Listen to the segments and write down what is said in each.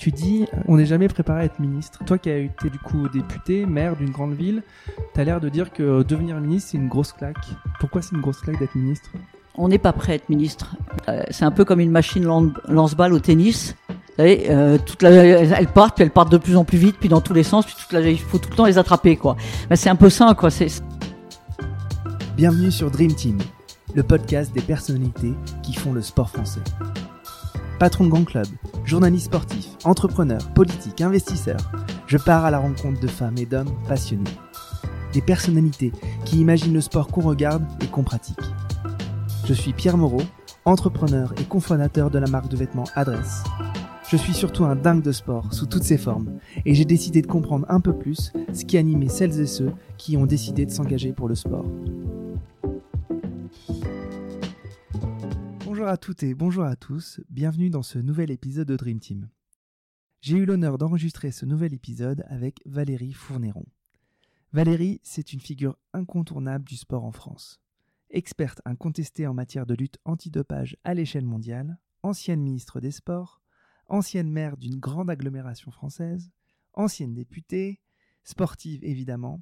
Tu dis, on n'est jamais préparé à être ministre. Toi qui as été du coup député, maire d'une grande ville, tu as l'air de dire que devenir ministre, c'est une grosse claque. Pourquoi c'est une grosse claque d'être ministre? On n'est pas prêt à être ministre. Euh, c'est un peu comme une machine lance-balle au tennis. Vous savez, euh, toute la, elles partent, puis elles partent de plus en plus vite, puis dans tous les sens, puis toute la, il faut tout le temps les attraper, quoi. Ben, c'est un peu ça, quoi. C'est... Bienvenue sur Dream Team, le podcast des personnalités qui font le sport français. Patron de grand club, journaliste sportif, entrepreneur, politique, investisseur, je pars à la rencontre de femmes et d'hommes passionnés. Des personnalités qui imaginent le sport qu'on regarde et qu'on pratique. Je suis Pierre Moreau, entrepreneur et cofondateur de la marque de vêtements Adresse. Je suis surtout un dingue de sport sous toutes ses formes et j'ai décidé de comprendre un peu plus ce qui animait celles et ceux qui ont décidé de s'engager pour le sport. Bonjour à toutes et bonjour à tous, bienvenue dans ce nouvel épisode de Dream Team. J'ai eu l'honneur d'enregistrer ce nouvel épisode avec Valérie Fournéron. Valérie, c'est une figure incontournable du sport en France. Experte incontestée en matière de lutte antidopage à l'échelle mondiale, ancienne ministre des Sports, ancienne maire d'une grande agglomération française, ancienne députée, sportive évidemment,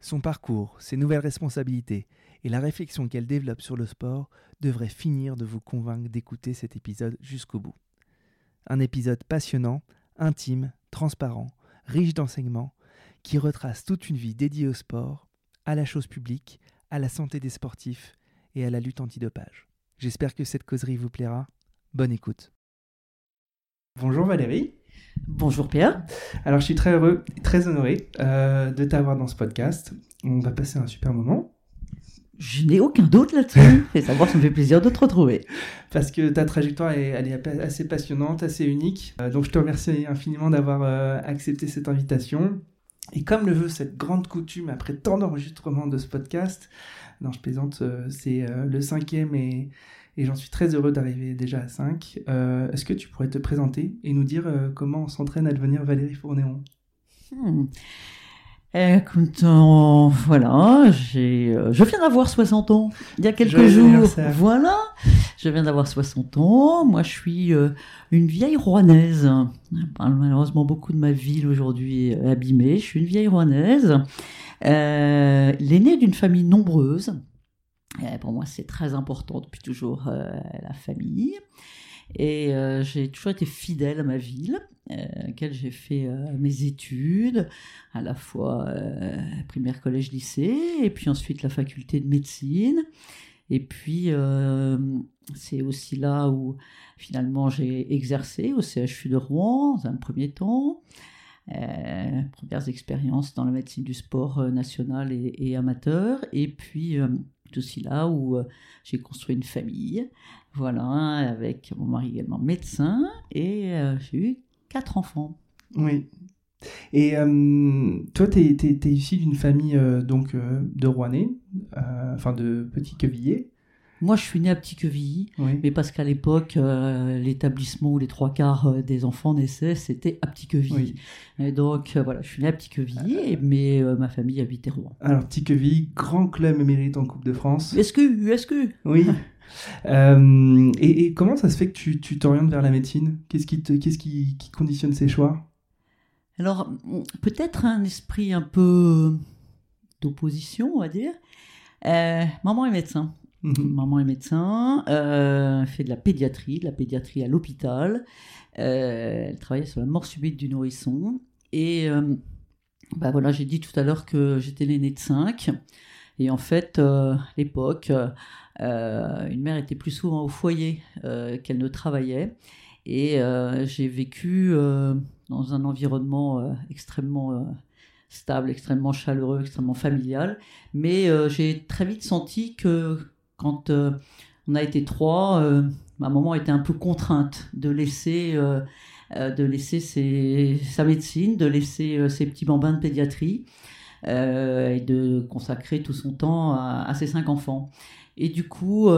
son parcours, ses nouvelles responsabilités et la réflexion qu'elle développe sur le sport devraient finir de vous convaincre d'écouter cet épisode jusqu'au bout. Un épisode passionnant, intime, transparent, riche d'enseignements, qui retrace toute une vie dédiée au sport, à la chose publique, à la santé des sportifs et à la lutte antidopage. J'espère que cette causerie vous plaira. Bonne écoute. Bonjour Valérie. Bonjour Pierre. Alors je suis très heureux, très honoré euh, de t'avoir dans ce podcast. On va passer un super moment. Je n'ai aucun doute là-dessus. Et savoir, ça me fait plaisir de te retrouver. Parce que ta trajectoire est, elle est assez passionnante, assez unique. Euh, donc je te remercie infiniment d'avoir euh, accepté cette invitation. Et comme le veut cette grande coutume après tant d'enregistrements de ce podcast, non je plaisante, c'est le cinquième et et j'en suis très heureux d'arriver déjà à 5. Euh, est-ce que tu pourrais te présenter et nous dire euh, comment on s'entraîne à devenir Valérie Fournéon hmm. Écoute, voilà, j'ai, euh, je viens d'avoir 60 ans il y a quelques jours. Voilà, je viens d'avoir 60 ans. Moi, je suis une vieille rouanaise. Malheureusement, beaucoup de ma ville aujourd'hui est abîmée. Je suis une vieille rouanaise, l'aînée d'une famille nombreuse. Euh, pour moi, c'est très important depuis toujours euh, la famille. Et euh, j'ai toujours été fidèle à ma ville, à laquelle j'ai fait mes études, à la fois primaire, collège, lycée, et puis ensuite la faculté de médecine. Et puis, c'est aussi là où finalement j'ai exercé au CHU de Rouen, dans un premier temps. premières expériences dans la médecine du sport national et, amateur. Et puis, aussi là où euh, j'ai construit une famille, voilà, avec mon mari également médecin, et euh, j'ai eu quatre enfants. Oui. Et euh, toi, tu es, es, issu d'une famille donc de Rouennais, enfin de Petit Quevilliers. Moi, je suis né à Petit-Quevilly, mais parce qu'à l'époque, euh, l'établissement où les trois quarts euh, des enfants naissaient, c'était à Petit-Quevilly. Et donc, euh, voilà, je suis né à Petit-Quevilly, mais ma famille habitait Rouen. Alors, Petit-Quevilly, grand club émérite en Coupe de France. Est-ce que, est-ce que? Oui. et, comment ça se fait que tu t'orientes vers la médecine? Qu'est-ce qui, qu'est-ce qui, qui conditionne ces choix? Alors, peut-être un esprit un peu d'opposition, on va dire. maman est médecin. Mhm. Maman est médecin, euh, fait de la pédiatrie, de la pédiatrie à l'hôpital. Euh, elle travaillait sur la mort subite du nourrisson. Et euh, bah voilà, j'ai dit tout à l'heure que j'étais l'aînée de 5. Et en fait, à l'époque, une mère était plus souvent au foyer qu'elle ne travaillait. Et j'ai vécu dans un environnement extrêmement stable, extrêmement chaleureux, extrêmement familial. Mais j'ai très vite senti que quand euh, on a été trois, euh, ma maman était un peu contrainte de laisser, euh, de laisser sa médecine, de laisser ses petits bambins de pédiatrie et de consacrer tout son temps à, ses cinq enfants. Et du coup,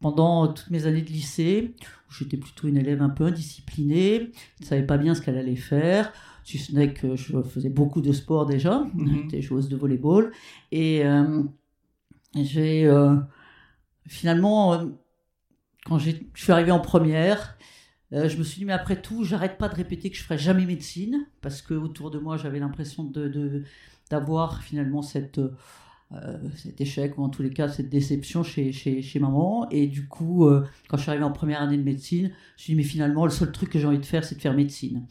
pendant toutes mes années de lycée, j'étais plutôt une élève un peu indisciplinée, je ne savais pas bien ce qu'elle allait faire, si ce n'est que je faisais beaucoup de sport déjà, mm-hmm. j'étais joueuse de volleyball, et j'ai euh, finalement, euh, quand je suis arrivée en première, je me suis dit, mais après tout, j'arrête pas de répéter que je ferai jamais médecine, parce que autour de moi, j'avais l'impression de, d'avoir finalement cette, euh, cet échec ou en tous les cas cette déception chez, chez, chez maman. Et du coup, euh, quand je suis arrivé en première année de médecine, je me suis dit, mais finalement, le seul truc que j'ai envie de faire, c'est de faire médecine.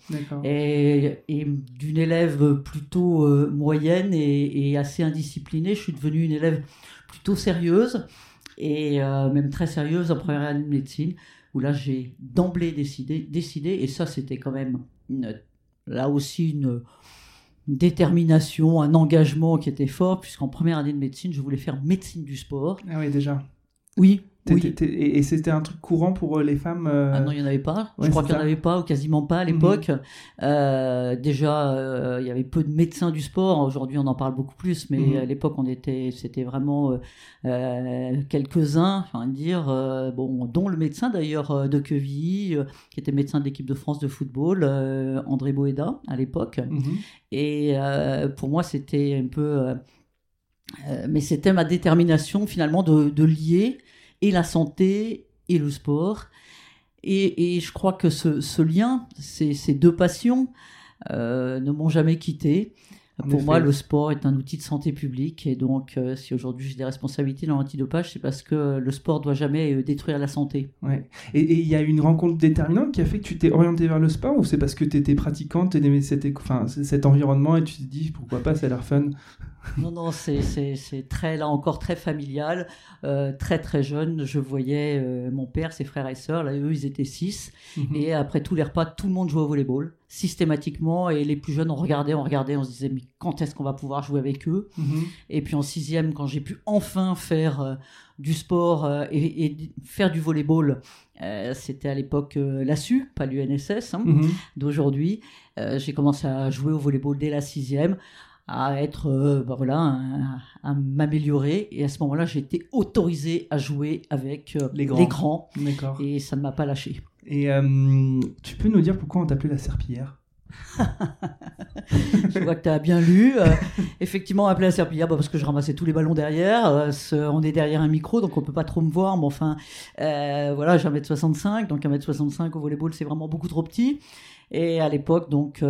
Et, et d'une élève plutôt euh, moyenne et, et, assez indisciplinée, je suis devenue une élève plutôt sérieuse et même très sérieuse en première année de médecine, où là, j'ai d'emblée décidé, décidé, et ça, c'était quand même là aussi une détermination, un engagement qui était fort, puisqu'en première année de médecine, je voulais faire médecine du sport. Ah oui, déjà. Oui, et, c'était un truc courant pour euh, les femmes euh, Ah non, il n'y en avait pas. je crois qu'il n'y en avait pas, ou quasiment pas à mhm. l'époque. Euh, déjà, il y avait peu de médecins du sport. Aujourd'hui, on en parle beaucoup plus, mais mhm. à l'époque, on était, c'était vraiment quelques-uns, enfin dire, bon, dont le médecin d'ailleurs de Quevilly, qui était médecin de l'équipe de France de football, André Boeda à l'époque. Mhm. Et pour moi, c'était un peu mais c'était ma détermination finalement de, de lier et la santé et le sport. Et, je crois que ce, lien, ces, ces, deux passions, euh, ne m'ont jamais quitté. Pour moi, le sport est un outil de santé publique et donc euh, si aujourd'hui j'ai des responsabilités dans l'antidopage, c'est parce que le sport doit jamais euh, détruire la santé. Ouais. Et il y a une rencontre déterminante qui a fait que tu t'es orienté vers le sport ou c'est parce que tu étais pratiquante, tu aimais cet, enfin, cet environnement et tu t'es dit pourquoi pas, ça a l'air fun? Non, non, c'est très, là encore, très familial. Euh, très, très jeune, je voyais mon père, ses frères et sœurs, là, eux, ils étaient six. Mhm. Et après tous les repas, tout le monde jouait au volleyball systématiquement et les plus jeunes on regardait on regardait on se disait mais quand est-ce qu'on va pouvoir jouer avec eux? Mhm. et puis en sixième quand j'ai pu enfin faire euh, du sport euh, et, faire du volleyball euh, c'était à l'époque l'ASU pas l'UNSS hein, mhm. d'aujourd'hui j'ai commencé à jouer au volleyball dès la sixième à être bah voilà à, m'améliorer et à ce moment-là j'ai été autorisé à jouer avec les grands, les grands et ça ne m'a pas lâché et euh, tu peux nous dire pourquoi on t'appelait la serpillière? Je vois que tu as bien lu. Euh, effectivement, on appelait la serpillière bah, parce que je ramassais tous les ballons derrière. Euh, on est derrière un micro, donc on peut pas trop me voir. Mais enfin, voilà, j'ai 1m65. Donc 1m65 au volleyball, c'est vraiment beaucoup trop petit. Et à l'époque, donc,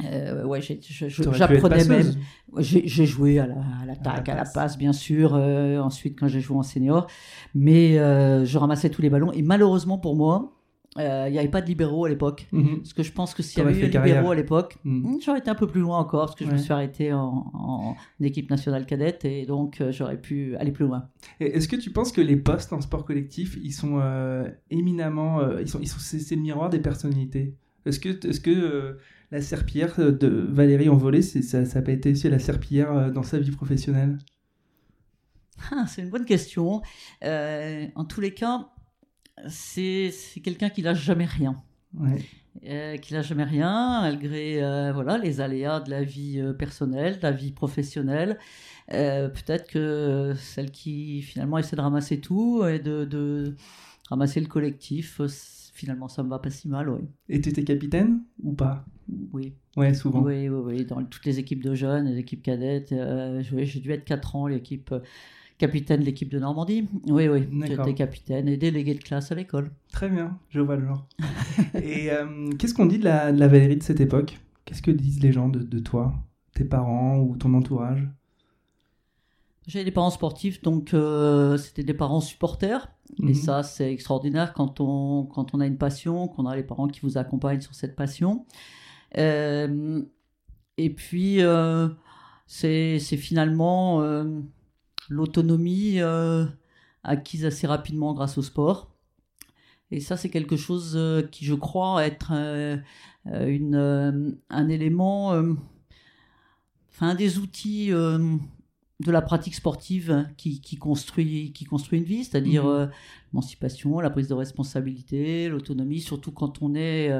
ouais, j'apprenais même. J'ai joué à l'attaque, à, la passe, bien sûr. ensuite, quand j'ai joué en senior, mais je ramassais tous les ballons. Et malheureusement pour moi, euh, il n'y avait pas de libéraux à l'époque. Mhm. Parce que je pense que s'il y avait eu des libéraux à l'époque, mhm. hmm, j'aurais été un peu plus loin encore, parce que je me suis arrêté en, équipe nationale cadette, et donc euh, j'aurais pu aller plus loin. Est-ce que tu penses que les postes en sport collectif, ils sont euh, éminemment... ils sont, ils sont, c'est, le miroir des personnalités? Est-ce que, est-ce que la serpillière de Valérie en volée, ça n'a pas été aussi la serpillière dans sa vie professionnelle? Ah, C'est une bonne question. en tous les cas c'est quelqu'un qui lâche jamais rien. Euh, qui lâche jamais rien, malgré euh, voilà, les aléas de la vie euh, personnelle, de la vie professionnelle. Peut-être que celle qui finalement essaie de ramasser tout et de, ramasser le collectif, finalement ça me va pas si mal. Ouais. Et tu étais capitaine ou pas? Oui. Ouais, souvent. Oui, oui, oui, dans toutes les équipes de jeunes, les équipes cadettes. J'ai dû être 4 ans, l'équipe capitaine de l'équipe de Normandie. Oui, oui, j'étais capitaine et délégué de classe à l'école. Très bien, je vois le genre. et euh, qu'est-ce qu'on dit de la, de la, Valérie de cette époque? Qu'est-ce que disent les gens de, de toi, tes parents ou ton entourage? J'avais des parents sportifs, donc euh, c'était des parents supporters. Et mhm. ça, c'est extraordinaire quand on, quand on a une passion, qu'on a les parents qui vous accompagnent sur cette passion. Euh, et puis, c'est finalement l'autonomie euh, acquise assez rapidement grâce au sport. Et ça, c'est quelque chose euh, qui, je crois, être euh, une, un élément, enfin, un des outils de la pratique sportive qui, qui, construit, qui construit une vie, c'est-à-dire mmh. l'émancipation, la prise de responsabilité, l'autonomie, surtout quand on est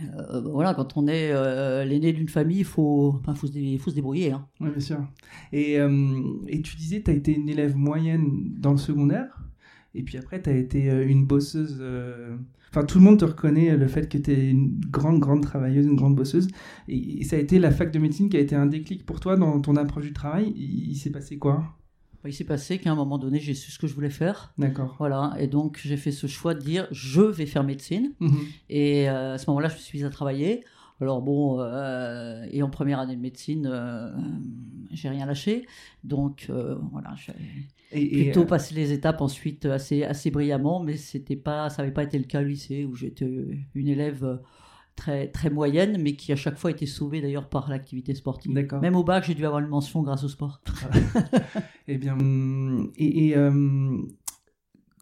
euh, voilà, quand on est euh, l'aîné d'une famille, il faut, faut, se faut se débrouiller. Hein. Oui, bien sûr. Et, euh, et tu disais, tu as été une élève moyenne dans le secondaire, et puis après, tu as été une bosseuse. Enfin, tout le monde te reconnaît le fait que tu es une grande, grande travailleuse, une grande bosseuse. Et, ça a été la fac de médecine qui a été un déclic pour toi dans ton approche du travail. Il, s'est passé quoi? Bah, Il s'est passé qu'à un moment donné, j'ai su ce que je voulais faire. D'accord. Voilà, et donc j'ai fait ce choix de dire je vais faire médecine. Mhm. Et euh, à ce moment-là, je me suis mise à travailler. Alors bon, euh, et en première année de médecine, euh, j'ai rien lâché. Donc euh, voilà, j'ai Et, et, plutôt euh, passé les étapes ensuite assez, assez brillamment, mais c'était pas, ça n'avait pas été le cas au lycée où j'étais une élève très, très moyenne, mais qui à chaque fois était sauvée d'ailleurs par l'activité sportive. D'accord. Même au bac, j'ai dû avoir une mention grâce au sport. Eh bien, et, et, euh,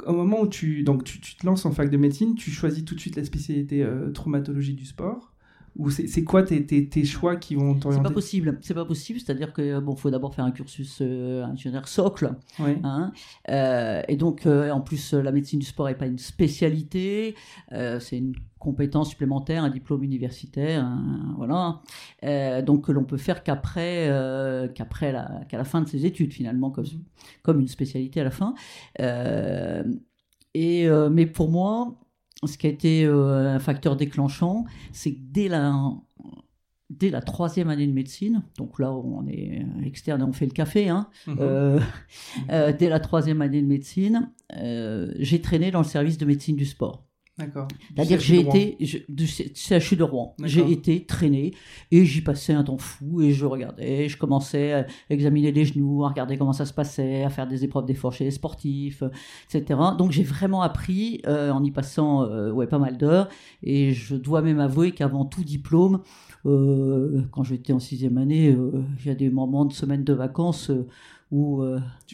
au moment où tu, donc tu, tu te lances en fac de médecine, tu choisis tout de suite la spécialité euh, traumatologie du sport Ou c'est c'est quoi tes, tes, tes choix qui vont C'est t'orienter pas possible. C'est pas possible. C'est-à-dire que bon, faut d'abord faire un cursus euh, ingénieur socle. Ouais. Hein. Euh, et donc, euh, en plus, la médecine du sport n'est pas une spécialité, euh, c'est une compétence supplémentaire, un diplôme universitaire, un- voilà. Donc, que l'on peut faire qu'après, qu'après la, qu'à la fin de ses études, finalement, comme, comme une spécialité à la fin. Et, mais pour moi, ce qui a été euh, un facteur déclenchant, c'est que dès la, dès la troisième année de médecine, donc là on est externe et on fait le café, hein, Mhm. euh, euh, dès la troisième année de médecine, euh, j'ai traîné dans le service de médecine du sport. D'accord. C'est-à-dire j'ai de Rouen. été je- du C- CHU de Rouen. D'accord. J'ai été traîné et j'y passais un temps fou et je regardais, je commençais à examiner les genoux, à regarder comment ça se passait, à faire des épreuves d'effort chez les sportifs, etc. Donc j'ai vraiment appris euh, en y passant euh, ouais, pas mal d'heures et je dois même avouer qu'avant tout diplôme, euh, quand j'étais en sixième année, il y a des moments de semaines de vacances où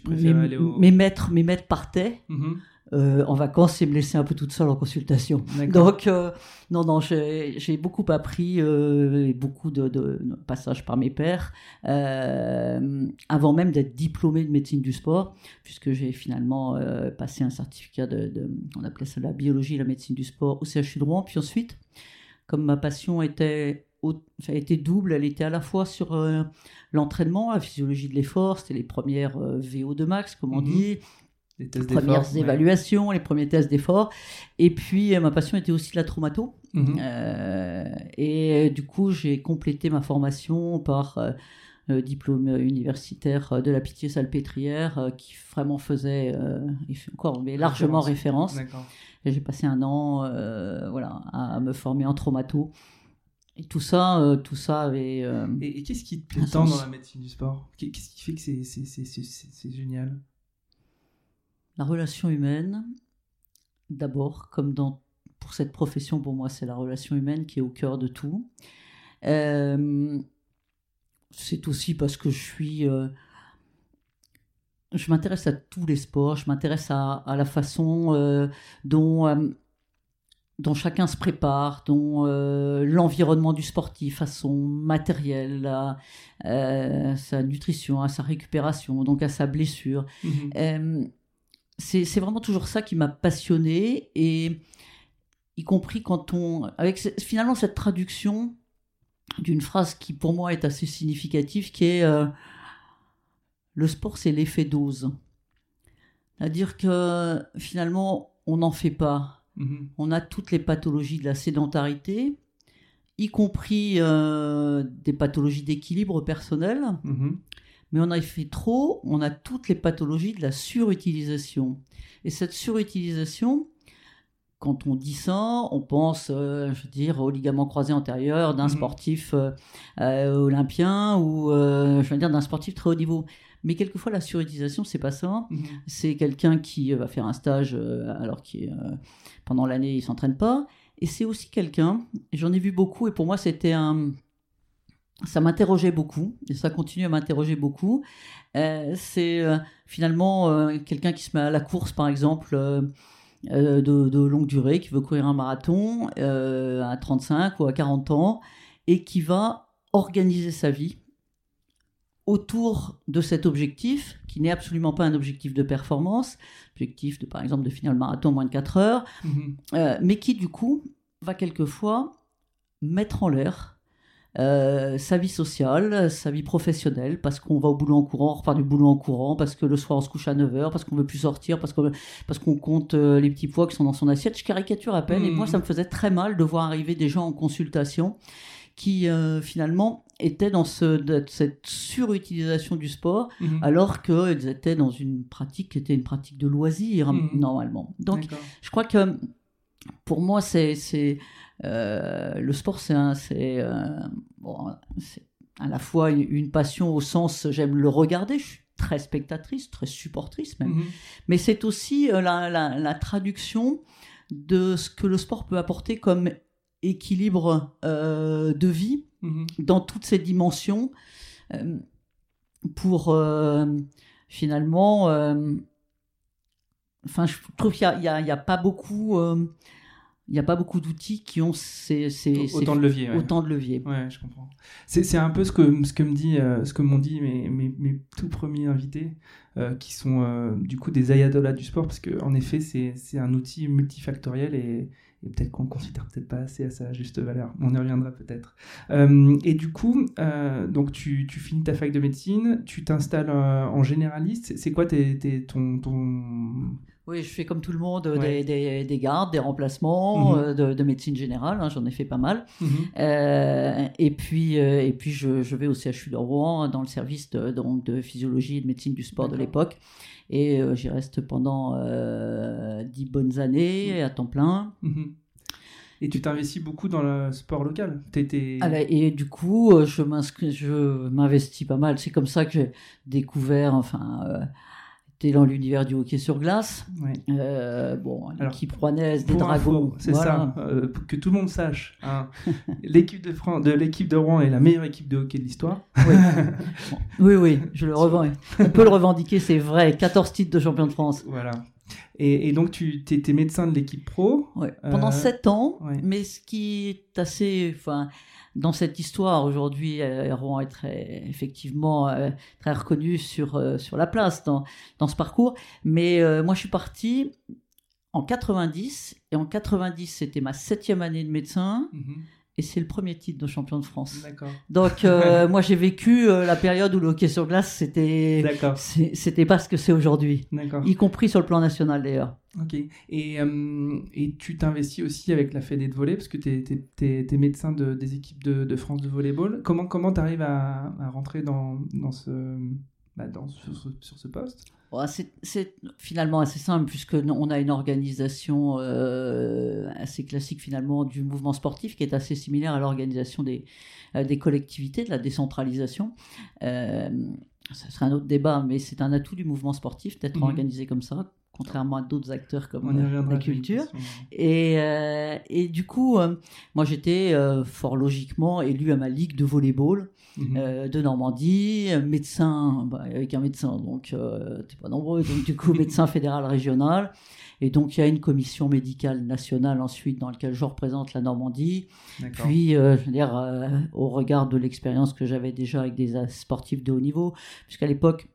mes, aller au. mes maîtres, mes maîtres partaient Mhm. Euh, en vacances et me laissaient un peu toute seule en consultation. Donc, euh, non, non, j'ai beaucoup appris, euh, et beaucoup de, de passages par mes pairs, euh, avant même d'être diplômé de médecine du sport, puisque j'ai finalement euh, passé un certificat de, de- on appelait ça la biologie et la médecine du sport au CHU de Rouen. Puis ensuite, comme ma passion était, ça a été double, elle était à la fois sur euh, l'entraînement, la physiologie de l'effort, c'était les premières euh, VO2 max, comme on Mhm. dit, Les tests premières ouais. évaluations, les premiers tests d'effort. Et puis, euh, ma passion était aussi la traumato. Mhm. Euh, et euh, du coup, j'ai complété ma formation par euh, le diplôme universitaire de la Pitié-Salpêtrière, euh, qui vraiment faisait, fait encore, mais largement référence. Et j'ai passé un an voilà, à me former en traumato. Et tout ça, euh, tout ça avait. euh, Et, et qu'est-ce qui te plaît tant dans la médecine du sport? Qu'est- Qu'est-ce qui fait que c'est- c'est c'est- c'est- c'est- c'est génial? La relation humaine, d'abord, comme dans, pour cette profession, pour moi, c'est la relation humaine qui est au cœur de tout. Euh, c'est aussi parce que je suis. euh, je m'intéresse à tous les sports, je m'intéresse à, à la façon euh, dont, dont chacun se prépare, dont l'environnement du sportif, à son matériel, à sa nutrition, à sa récupération, donc à sa blessure. Mhm. C'est vraiment toujours ça qui m'a passionné et y compris quand on avec finalement cette traduction d'une phrase qui pour moi est assez significative qui est euh, le sport c'est l'effet dose c'est-à-dire que finalement on n'en fait pas Mhm. on a toutes les pathologies de la sédentarité y compris euh, des pathologies d'équilibre personnel Mhm. Mais on a fait trop, on a toutes les pathologies de la surutilisation. Et cette surutilisation, quand on dit ça, on pense, euh, je veux dire, au ligament croisé antérieur d'un Mhm. sportif euh, euh, olympien ou, je veux dire, d'un sportif très haut niveau. Mais quelquefois, la surutilisation, c'est pas ça. Mhm. C'est quelqu'un qui va faire un stage alors qu'il pendant l'année il s'entraîne pas. Et c'est aussi quelqu'un, j'en ai vu beaucoup, et pour moi c'était un, ça m'interrogeait beaucoup, et ça continue à m'interroger beaucoup. Euh, c'est euh, finalement euh, quelqu'un qui se met à la course, par exemple, de, de longue durée, qui veut courir un marathon à 35 ou à 40 ans, et qui va organiser sa vie autour de cet objectif, qui n'est absolument pas un objectif de performance, objectif de, par exemple, de finir le marathon en moins de 4 heures, euh, mais qui du coup va quelquefois mettre en l'air euh, sa vie sociale, sa vie professionnelle, parce qu'on va au boulot en courant, on repart du boulot en courant, parce que le soir on se couche à 9h, parce qu'on veut plus sortir, parce qu'on parce qu'on compte euh, les petits pois qui sont dans son assiette. Je caricature à peine, et Mhm. moi ça me faisait très mal de voir arriver des gens en consultation qui finalement étaient dans ce, cette surutilisation du sport, mhm. alors qu'ils étaient dans une pratique qui était une pratique de loisir, mhm. normalement. Donc, je crois que pour moi, c'est le sport, c'est bon, à la fois une passion au sens j'aime le regarder, je suis très spectatrice, très supportrice même, mhm. mais c'est aussi euh, la, la, traduction de ce que le sport peut apporter comme équilibre euh, de vie mhm. dans toutes ses dimensions euh, pour finalement enfin je trouve qu'il n'y a, a, pas beaucoup il n'y a pas beaucoup d'outils qui ont ces, autant de leviers. Autant de leviers. Ouais, je comprends. C'est un peu ce que ce que me dit euh, ce que m'ont dit mes, mes, mes, tout premiers invités, euh, qui sont euh, du coup des ayatollahs du sport, parce que en effet c'est un outil multifactoriel et, et peut-être qu'on ne considère peut-être pas assez à sa juste valeur. On y reviendra peut-être. et du coup, donc tu, tu, finis ta fac de médecine, tu t'installes en généraliste. C'est quoi tes, tes, ton, ton oui, je fais comme tout le monde des, des, des, gardes, des remplacements mhm. euh, de, médecine générale. Hein, J'en ai fait pas mal. Mhm. euh, et puis, euh, et puis je, je, vais au CHU de Rouen dans le service de, donc, de physiologie et de médecine du sport de l'époque. Et euh, j'y reste pendant dix bonnes années mhm. à temps plein. Et tu t'investis beaucoup dans le sport local? Ah bah, et du coup, je m'investis pas mal. C'est comme ça que j'ai découvert, enfin, T'es dans l'univers du hockey sur glace. Euh, bon, l'équipe rouennaise des Dragons. C'est ça, euh, que tout le monde sache. Hein. l'équipe de, France, de l'équipe de Rouen est la meilleure équipe de hockey de l'histoire. Oui. oui, je le revends. On peut le revendiquer, c'est vrai. 14 titres de champion de France. Voilà. Et, donc, tu étais médecin de l'équipe pro. Pendant 7 ans. Mais ce qui est assez. Enfin, dans cette histoire aujourd'hui, euh, Rouen est très, effectivement euh, très reconnu sur, euh, sur la place dans, dans ce parcours. Mais moi, je suis parti en 90, et en 90, c'était ma septième année de médecin. Mhm et c'est le premier titre de champion de France. Donc euh, moi j'ai vécu euh, la période où le hockey sur glace c'était c'était pas ce que c'est aujourd'hui. Y compris sur le plan national d'ailleurs. Ok. Et, euh, et tu t'investis aussi avec la Fédé de volley parce que tu es, es, médecin de, des équipes de, de, France de volleyball. Comment comment tu arrives à, à, rentrer dans, dans ce bah, dans, sur, sur, ce poste? C'est finalement assez simple puisque on a une organisation euh, assez classique finalement du mouvement sportif qui est assez similaire à l'organisation des, euh, des collectivités, de la décentralisation. Euh, ça serait un autre débat, mais c'est un atout du mouvement sportif d'être mhm. organisé comme ça, contrairement à d'autres acteurs comme la culture. Et, et, du coup, moi j'étais fort logiquement élu à ma ligue de volleyball Mhm. Euh, de Normandie, médecin, bah, avec un médecin, donc euh, t'es pas nombreux, donc du coup médecin fédéral régional. Et donc il y a une commission médicale nationale ensuite dans laquelle je représente la Normandie. Puis, euh, je veux dire, au regard de l'expérience que j'avais déjà avec des sportifs de haut niveau, puisqu'à l'époque,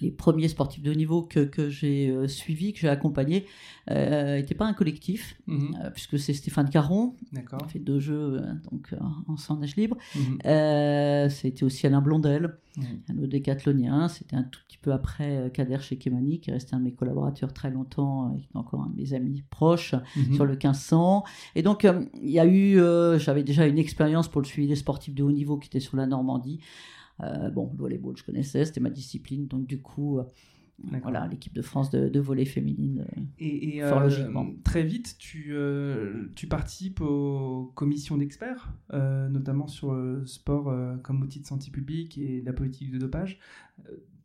les premiers sportifs de haut niveau que, que j'ai euh, suivis, que j'ai accompagnés, n'étaient euh, pas un collectif, mhm. euh, puisque c'est Stéphane Caron, qui fait deux jeux donc, en sans nage libre. Mhm. c'était aussi Alain Blondel, mhm. un autre décathlonien. C'était un tout petit peu après Kader chez Kemani, qui est resté un de mes collaborateurs très longtemps, et qui est encore un de mes amis proches sur le 1500. Et donc, il y a eu, j'avais déjà une expérience pour le suivi des sportifs de haut niveau qui était sur la Normandie. Euh, bon, le volleyball, je connaissais, c'était ma discipline, donc du coup, euh, voilà, l'équipe de France de, de volley féminine. Euh, et, fort logiquement. Très vite, tu, tu participes aux commissions d'experts, notamment sur le sport comme outil de santé publique et la politique de dopage.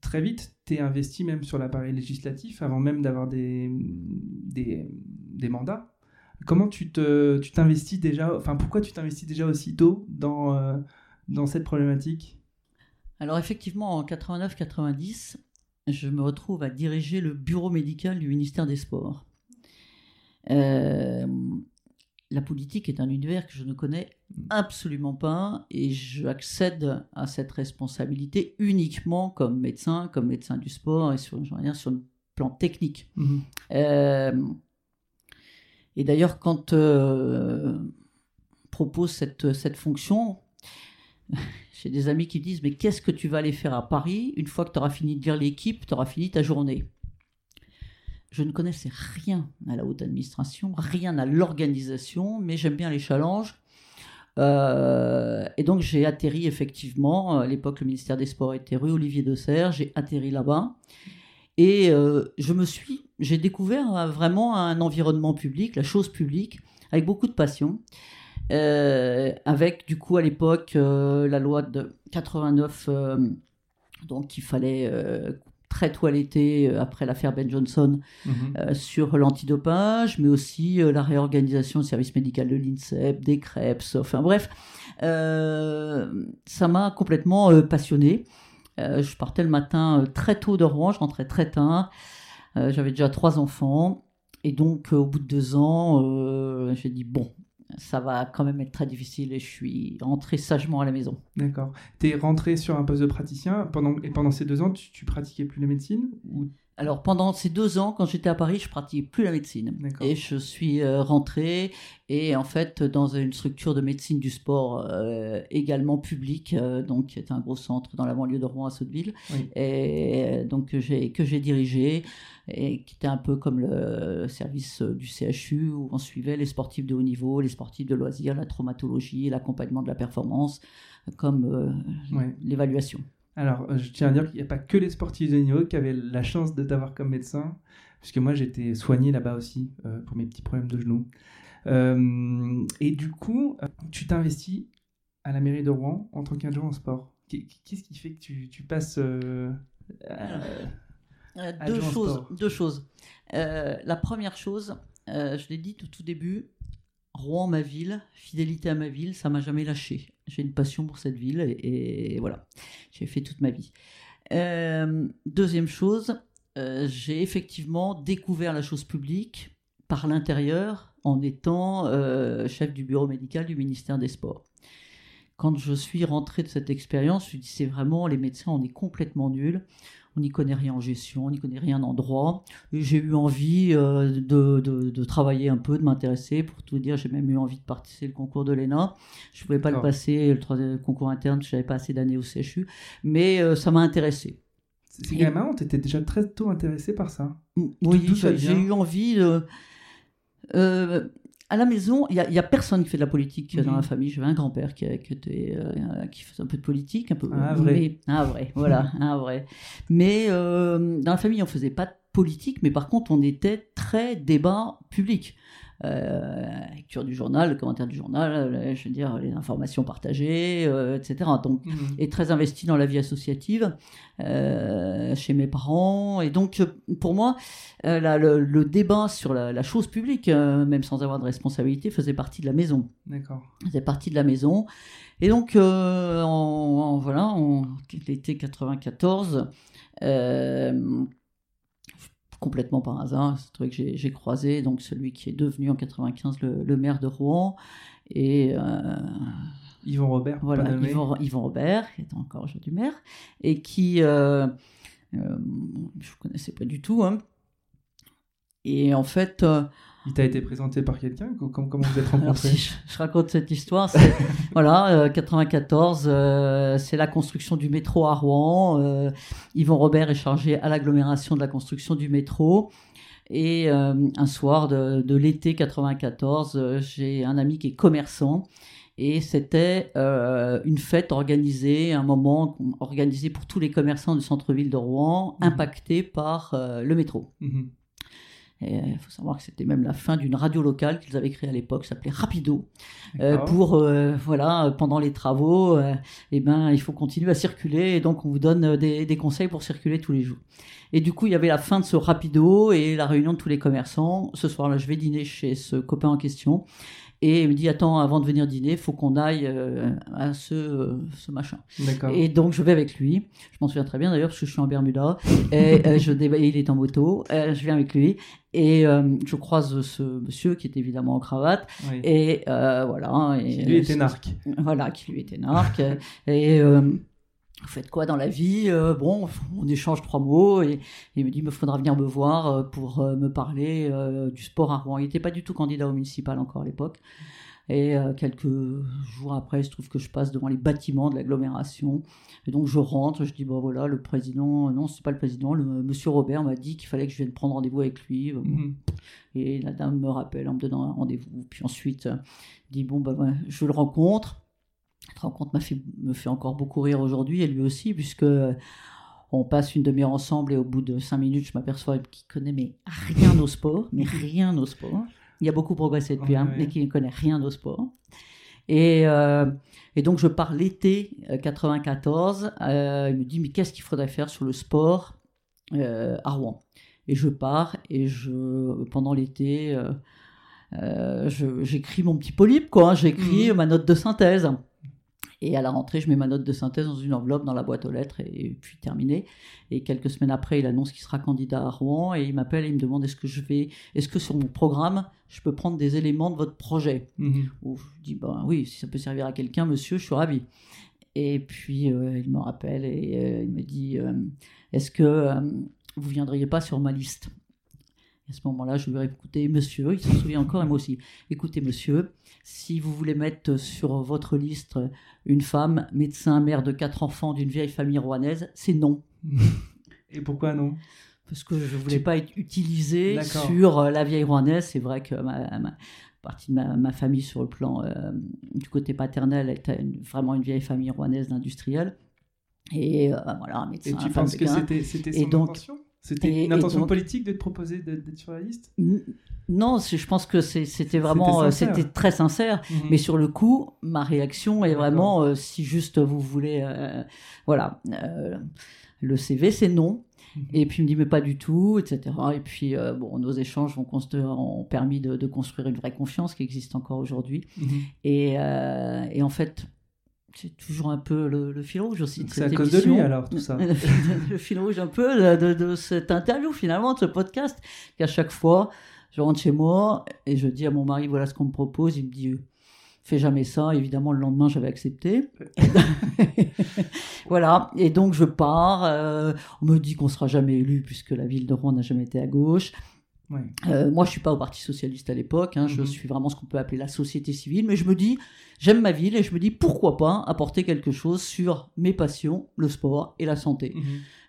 très vite, tu es investi même sur l'appareil législatif avant même d'avoir des, des, des, mandats. Comment tu t'investis tu déjà, enfin pourquoi tu t'investis déjà aussitôt dans, dans cette problématique? Alors effectivement, en 89-90, je me retrouve à diriger le bureau médical du ministère des Sports. Euh, la politique est un univers que je ne connais absolument pas et j'accède à cette responsabilité uniquement comme médecin, comme médecin du sport et sur, dire, sur le plan technique. Mhm. Euh, et d'ailleurs, quand euh, propose cette, cette fonction, j'ai des amis qui disent Mais qu'est-ce que tu vas aller faire à Paris Une fois que tu auras fini de lire l'équipe, tu auras fini ta journée? Je ne connaissais rien à la haute administration, rien à l'organisation, mais j'aime bien les challenges. et donc j'ai atterri effectivement, à l'époque le ministère des Sports était rue Olivier de j'ai atterri là-bas. Et je me suis, j'ai découvert vraiment un environnement public, la chose publique, avec beaucoup de passion. Avec du coup à l'époque la loi de 89 donc il fallait très toiletté euh, après l'affaire Ben Johnson mhm. euh, sur l'antidopage, mais aussi euh, la réorganisation du service médical de l'INSEP, des CREPS, enfin bref, ça m'a complètement passionné. je partais le matin très tôt de Rouen, je rentrais très tard, j'avais déjà trois enfants, et donc au bout de deux ans, j'ai dit bon, ça va quand même être très difficile et je suis rentré sagement à la maison. D'accord. Tu es rentré sur un poste de praticien pendant, et pendant ces deux ans, tu, tu pratiquais plus la médecine ou? Alors pendant ces deux ans, quand j'étais à Paris, je pratiquais plus la médecine. Et je suis euh, rentrée et en fait dans une structure de médecine du sport euh, également publique, euh, donc qui était un gros centre dans la banlieue de Rouen à Sotteville, et donc que j'ai que j'ai dirigé et qui était un peu comme le service du CHU où on suivait les sportifs de haut niveau, les sportifs de loisirs, la traumatologie, l'accompagnement de la performance, comme l'évaluation. Alors, euh, je tiens à dire qu'il n'y a pas que les sportifs de niveau qui avaient la chance de t'avoir comme médecin, puisque moi j'étais soigné là-bas aussi euh, pour mes petits problèmes de genoux. Euh, et du coup, tu t'investis à la mairie de Rouen en tant qu'adjoint en sport. Qu'est-ce qui fait que tu, passes deux, choses, deux choses. la première chose, je l'ai dit au tout début, Rouen, ma ville, fidélité à ma ville, ça m'a jamais lâché. J'ai une passion pour cette ville et, voilà, j'ai fait toute ma vie. Euh, deuxième chose, euh, j'ai effectivement découvert la chose publique par l'intérieur en étant euh, chef du bureau médical du ministère des Sports. Quand je suis rentré de cette expérience, je me suis dit c'est vraiment les médecins, on est complètement nuls on n'y connaît rien en gestion, on n'y connaît rien en droit. J'ai eu envie euh, de, de, travailler un peu, de m'intéresser. Pour tout dire, j'ai même eu envie de participer au concours de l'ENA. Je ne pouvais pas le passer, le concours interne, je n'avais pas assez d'années au CHU, mais euh, ça m'a intéressé. C'est quand même marrant, tu étais déjà très tôt intéressé par ça? Oui, j'ai eu envie de... Euh, à la maison, il n'y a, personne qui fait de la politique dans la mhm. famille. J'avais un grand-père qui, qui, euh, qui, faisait un peu de politique, un peu. Ah, vrai. un vrai, voilà, un vrai. Mais euh, dans la famille, on faisait pas de politique, mais par contre, on était très débat public. Euh, lecture du journal, le commentaire du journal, euh, je veux dire, les informations partagées, euh, etc. Donc, mhm. et très investi dans la vie associative chez mes parents. Et donc, pour moi, le, débat sur la, chose publique, même sans avoir de responsabilité, faisait partie de la maison. D'accord. Faisait partie de la maison. Et donc, en, voilà, en l'été 94, complètement par hasard. C'est vrai que j'ai croisé donc celui qui est devenu en 95 le, maire de Rouen et euh, Yvon Robert. Voilà, Yvon, Yvon, Robert, qui est encore aujourd'hui maire et qui euh, euh, je ne connaissais pas du tout. Hein. Et en fait, il t'a été présenté par quelqu'un comment, comment vous êtes rencontrés si je, raconte cette histoire, voilà, 94, euh, euh, c'est la construction du métro à Rouen. Euh, Yvon Robert est chargé à l'agglomération de la construction du métro. Et un soir de, de l'été 94, j'ai un ami qui est commerçant et c'était une fête organisée, un moment organisé pour tous les commerçants du centre-ville de Rouen, mmh. impactés par le métro. Mmh. Il faut savoir que c'était même la fin d'une radio locale qu'ils avaient créée à l'époque, s'appelait Rapido, euh, pour euh, voilà pendant les travaux, euh, eh ben il faut continuer à circuler et donc on vous donne des, des, conseils pour circuler tous les jours. Et du coup il y avait la fin de ce Rapido et la réunion de tous les commerçants. Ce soir-là je vais dîner chez ce copain en question et il me dit attends avant de venir dîner faut qu'on aille euh, à ce, euh, ce machin. Et donc je vais avec lui. Je m'en souviens très bien d'ailleurs parce que je suis en Bermuda. Et euh, je il est en moto. Je viens avec lui. Et je croise ce monsieur qui est évidemment en cravate. Et voilà et, qui lui était narque voilà qui lui était narque et vous faites quoi dans la vie euh, Bon, on échange trois mots et, il me dit, il me faudra venir me voir euh, pour euh, me parler du sport à Rouen. Il n'était pas du tout candidat au municipal encore à l'époque. Et euh, quelques jours après, il se trouve que je passe devant les bâtiments de l'agglomération. Et donc je rentre, je dis, bon voilà, le président, non, c'est pas le président, le monsieur Robert m'a dit qu'il fallait que je vienne prendre rendez-vous avec lui. Mhm. Et la dame me rappelle en me donnant un rendez-vous. Puis ensuite, dit, bon, bah, je le rencontre. Cette rencontre fait, me fait encore beaucoup rire aujourd'hui, et lui aussi, puisque on passe une demi-heure ensemble et au bout de cinq minutes, je m'aperçois qu'il connaît mais rien au sport, mais rien au sport. Il a beaucoup progressé depuis, hein, mais qu'il ne connaît rien au sport. Et, euh, et donc je pars l'été 94. Euh, euh, il me dit mais qu'est-ce qu'il faudrait faire sur le sport à Rouen? Et je pars et je pendant l'été, j'écris mon petit polype quoi. Hein. J'écris mmh. ma note de synthèse. Et à la rentrée, je mets ma note de synthèse dans une enveloppe dans la boîte aux lettres et, puis terminé. Et quelques semaines après, il annonce qu'il sera candidat à Rouen et il m'appelle et il me demande est-ce que je vais, est-ce que sur mon programme, je peux prendre des éléments de votre projet? Mhm. je dis ben oui, si ça peut servir à quelqu'un, monsieur, je suis ravi. Et puis euh, il me rappelle et euh, il me dit euh, est-ce que vous viendriez pas sur ma liste? À ce moment-là, je lui ai écouté, monsieur, il s'en souvient encore, et moi aussi. Écoutez, monsieur, si vous voulez mettre sur votre liste une femme, médecin, mère de quatre enfants d'une vieille famille rouennaise, c'est non. Et pourquoi non? Parce que je ne voulais pas être utilisé sur euh, la vieille rouennaise. C'est vrai que ma, partie de ma, famille, sur le plan euh, du côté paternel, était vraiment une vieille famille rouennaise d'industriels. Et euh, voilà, médecin. Et tu penses que c'était son donc, intention? C'était une intention politique de te proposer d'être sur la liste Non, je pense que c'était vraiment, c'était très sincère. Mhm. Mais sur le coup, ma réaction est vraiment, euh, si juste vous voulez, euh, voilà, euh, le CV c'est non. Mhm. Et puis il me dit mais pas du tout, etc. Et puis bon, nos échanges ont, ont permis de, construire une vraie confiance qui existe encore aujourd'hui. Mhm. Et, et en fait, c'est toujours un peu le, fil rouge aussi. C'est à cause de lui alors tout ça. le fil rouge un peu de, cette interview finalement, de ce podcast, qu'à chaque fois, je rentre chez moi et je dis à mon mari voilà ce qu'on me propose. Il me dit fais jamais ça. Évidemment, le lendemain, j'avais accepté. voilà. Et donc, je pars. Euh, on me dit qu'on sera jamais élu puisque la ville de Rouen n'a jamais été à gauche. Euh, moi, je suis pas au Parti socialiste à l'époque. Hein, Je mhm. suis vraiment ce qu'on peut appeler la société civile. Mais je me dis, j'aime ma ville et je me dis pourquoi pas apporter quelque chose sur mes passions, le sport et la santé. Mhm.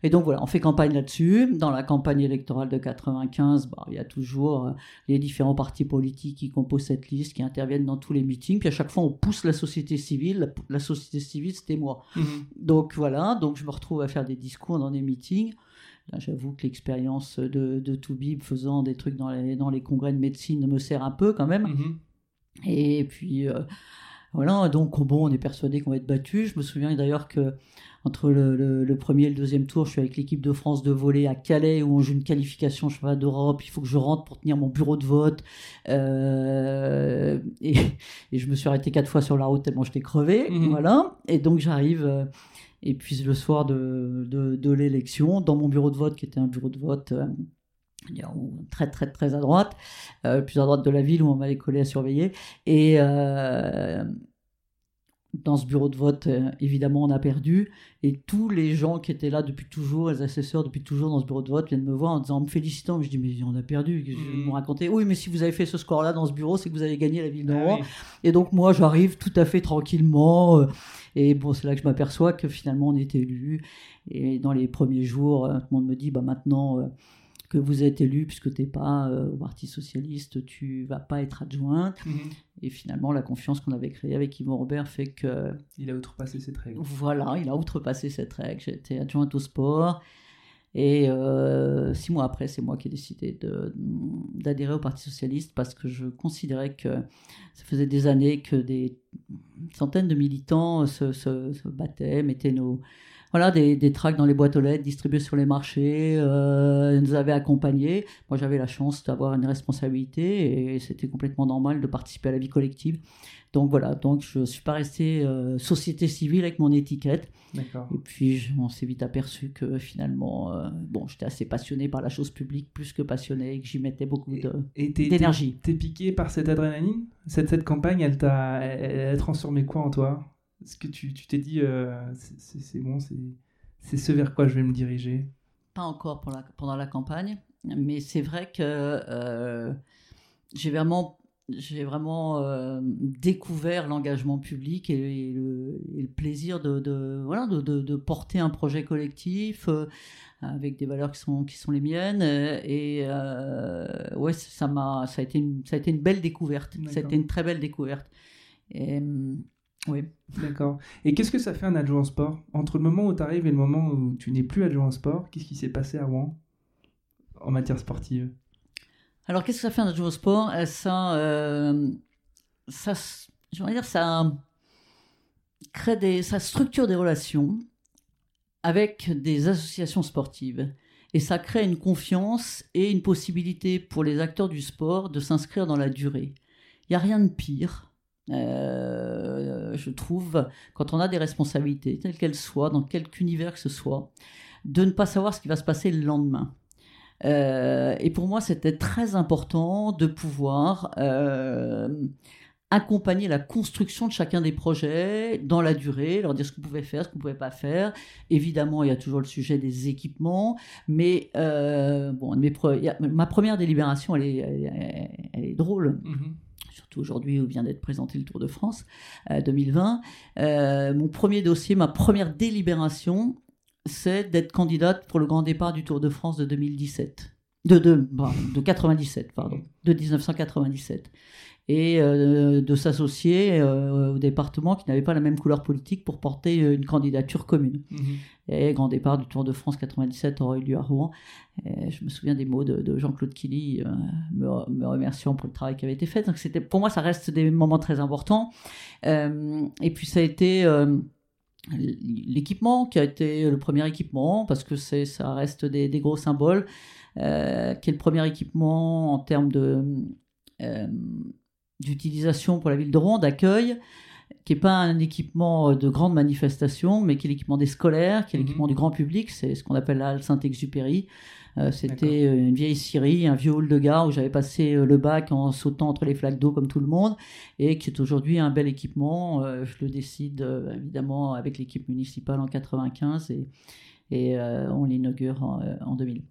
Et donc voilà, on fait campagne là-dessus. Dans la campagne électorale de 95, bah, il y a toujours euh, les différents partis politiques qui composent cette liste, qui interviennent dans tous les meetings. Puis à chaque fois, on pousse la société civile. La, société civile, c'était moi. Mhm. Donc voilà, donc je me retrouve à faire des discours dans des meetings. J'avoue que l'expérience de, de Toubib faisant des trucs dans les, dans les congrès de médecine me sert un peu quand même. Mhm. Et puis, euh, voilà, donc bon, on est persuadé qu'on va être battu. Je me souviens d'ailleurs que entre le, le, premier et le deuxième tour, je suis avec l'équipe de France de voler à Calais où on joue une qualification cheval d'Europe. Il faut que je rentre pour tenir mon bureau de vote. Euh, et, et, je me suis arrêté quatre fois sur la route tellement j'étais crevé. Mhm. Voilà. Et donc j'arrive. Euh, et puis le soir de, de, l'élection, dans mon bureau de vote, qui était un bureau de vote euh, très très très à droite, plus à droite de la ville où on m'avait collé à surveiller. Et dans ce bureau de vote, euh, évidemment, on a perdu. Et tous les gens qui étaient là depuis toujours, les assesseurs depuis toujours dans ce bureau de vote, viennent me voir en disant, en me félicitant. Je dis, mais on a perdu. Mmh. me raconter, oui, mais si vous avez fait ce score-là dans ce bureau, c'est que vous avez gagné la ville de ah Rouen. Et donc, moi, j'arrive tout à fait tranquillement. Euh, et bon, c'est là que je m'aperçois que finalement, on était élu. Et dans les premiers jours, euh, tout le monde me dit, bah maintenant que vous êtes élu puisque tu n'es pas euh, au Parti Socialiste, tu vas pas être adjointe. Mhm. Et finalement, la confiance qu'on avait créée avec Yvon Robert fait que... Il a outrepassé cette règle. Voilà, il a outrepassé cette règle. J'étais adjointe au sport. Et euh, six mois après, c'est moi qui ai décidé d'adhérer au Parti Socialiste parce que je considérais que ça faisait des années que des centaines de militants se, se, se battaient, mettaient nos voilà, des, des tracts dans les boîtes aux lettres distribués sur les marchés, euh, nous avaient accompagnés. Moi, j'avais la chance d'avoir une responsabilité et c'était complètement normal de participer à la vie collective. Donc voilà, donc je ne suis pas resté euh, société civile avec mon étiquette. Et puis on s'est vite aperçu que finalement, euh, bon, j'étais assez passionné par la chose publique, plus que passionné, et que j'y mettais beaucoup d'énergie. T'es piqué par cette adrénaline? Cette, cette campagne, elle t'a transformé quoi en toi? Est-ce que tu t'es dit, euh, c'est bon, c'est ce vers quoi je vais me diriger Pas encore pour la, pendant la campagne, mais c'est vrai que euh, j'ai vraiment j'ai vraiment euh, découvert l'engagement public et, le, plaisir de, voilà, de, porter un projet collectif euh, avec des valeurs qui sont, qui sont les miennes. Et ouais, ça, m'a, ça, a été une, ça a été une belle découverte. Ça a été une très belle découverte. Et, oui. D'accord. Et qu'est-ce que ça fait un adjoint sport? Entre le moment où tu arrives et le moment où tu n'es plus adjoint sport, qu'est-ce qui s'est passé à Rouen en matière sportive? Alors, qu'est-ce que ça fait un adjoint au sport? Euh, ça, euh, dire, ça crée des, ça structure des relations avec des associations sportives. Et ça crée une confiance et une possibilité pour les acteurs du sport de s'inscrire dans la durée. Il n'y a rien de pire, euh, je trouve, quand on a des responsabilités, telles qu'elles soient, dans quelque univers que ce soit, de ne pas savoir ce qui va se passer le lendemain. Euh, et pour moi, c'était très important de pouvoir euh, accompagner la construction de chacun des projets dans la durée, leur dire ce qu'on pouvait faire, ce qu'on ne pouvait pas faire. Évidemment, il y a toujours le sujet des équipements, mais bon, ma première délibération, elle est, elle est, drôle. Mm-hmm. Surtout aujourd'hui où vient d'être présenté le Tour de France 2020. mon premier dossier, ma première délibération, c'est d'être candidate pour le grand départ du Tour de France de 2017. De, de, de 97, pardon. De 1997. Et euh, de s'associer euh, au département qui n'avait pas la même couleur politique pour porter euh, une candidature commune. Mhm. Et grand départ du Tour de France 97 aurait eu lieu à Rouen. Et je me souviens des mots de, Jean-Claude Killy me, me, remerciant pour le travail qui avait été fait. Donc c'était, pour moi, ça reste des moments très importants. et puis ça a été l'équipement qui a été le premier équipement parce que c'est ça reste des, gros symboles euh, qui est le premier équipement en termes de euh, d'utilisation pour la ville de Rouen d'accueil qui n'est pas un équipement de grande manifestation mais qui est l'équipement des scolaires qui est l'équipement mhm. du grand public c'est ce qu'on appelle la Saint-Exupéry euh, c'était euh, une vieille scierie, un vieux hall de gare où j'avais passé euh, le bac en sautant entre les flaques d'eau comme tout le monde, et qui est aujourd'hui un bel équipement. je le décide évidemment avec l'équipe municipale en 95 et, et on l'inaugure en, 2000.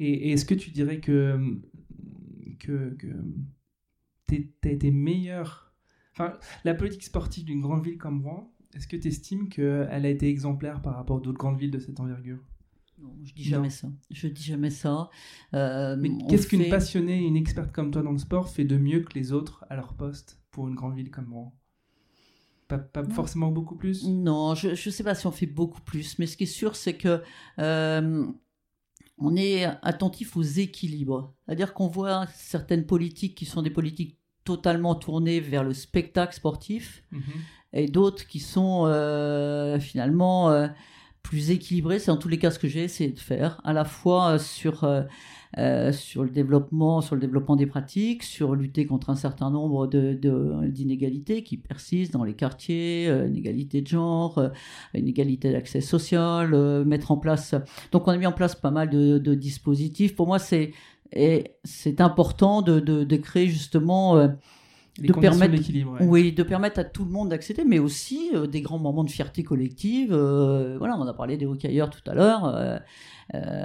Et, est-ce que tu dirais que, que, as été meilleur Enfin, la politique sportive d'une grande ville comme Rouen, est-ce que tu estimes qu'elle a été exemplaire par rapport à d'autres grandes villes de cette envergure? Non, je dis jamais ça. Je dis jamais ça. Euh, Mais qu'est-ce qu'une passionnée, une experte comme toi dans le sport fait de mieux que les autres à leur poste pour une grande ville comme Rouen? Pas, forcément beaucoup plus? Non, je ne sais pas si on fait beaucoup plus. Mais ce qui est sûr, c'est que euh, on est attentif aux équilibres. C'est-à-dire qu'on voit certaines politiques qui sont des politiques totalement tournées vers le spectacle sportif mhm. et d'autres qui sont euh, finalement plus équilibré. C'est en tous les cas ce que j'ai essayé de faire, à la fois euh, sur, euh, euh, sur le développement, sur le développement des pratiques, sur lutter contre un certain nombre de, d'inégalités qui persistent dans les quartiers, inégalité de genre, inégalité d'accès social, mettre en place. Donc on a mis en place pas mal de, de dispositifs. Pour moi, c'est et c'est important de, de, de créer justement de permettre, oui, de permettre à tout le monde d'accéder, mais aussi euh, des grands moments de fierté collective. Euh, voilà, on a parlé des hockeyeurs tout à l'heure. Euh,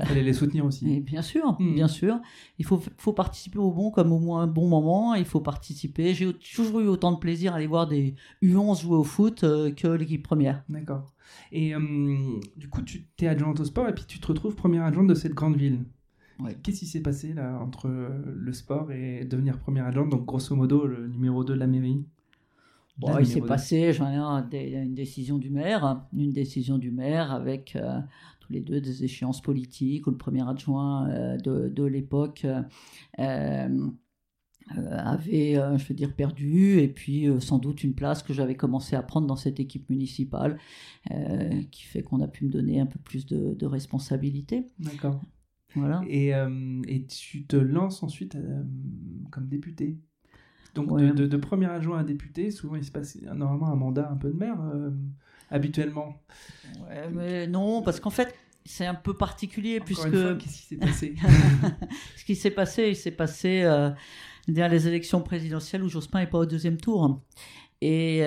Fallait les soutenir aussi. Et bien sûr, hmm. bien sûr. Il faut, faut participer au bon comme au moins bon moment. Il faut participer. J'ai toujours eu autant de plaisir à aller voir des U11 jouer au foot que l'équipe première. D'accord. Et du coup, tu es adjointe au sport et puis tu te retrouves première adjointe de cette grande ville. Qu'est-ce qui s'est passé là entre euh, le sport et devenir première adjointe, donc grosso modo le numéro 2 de la mairie bon, Il s'est passé j'en ai une décision du maire, une décision du maire avec euh, tous les deux des échéances politiques où le premier adjoint euh, de, de l'époque avait, je veux dire, perdu, et puis sans doute une place que j'avais commencé à prendre dans cette équipe municipale, qui fait qu'on a pu me donner un peu plus de, de responsabilités. D'accord. Et, euh, et, tu te lances ensuite euh, comme député. Donc de, de, premier adjoint à député, souvent il se passe normalement un mandat un peu de maire, euh, habituellement. Ouais, mais non, parce qu'en fait, c'est un peu particulier puisque. Qu'est-ce qui s'est passé Ce qui s'est passé, il s'est passé euh, les élections présidentielles où Jospin n'est pas au deuxième tour. Et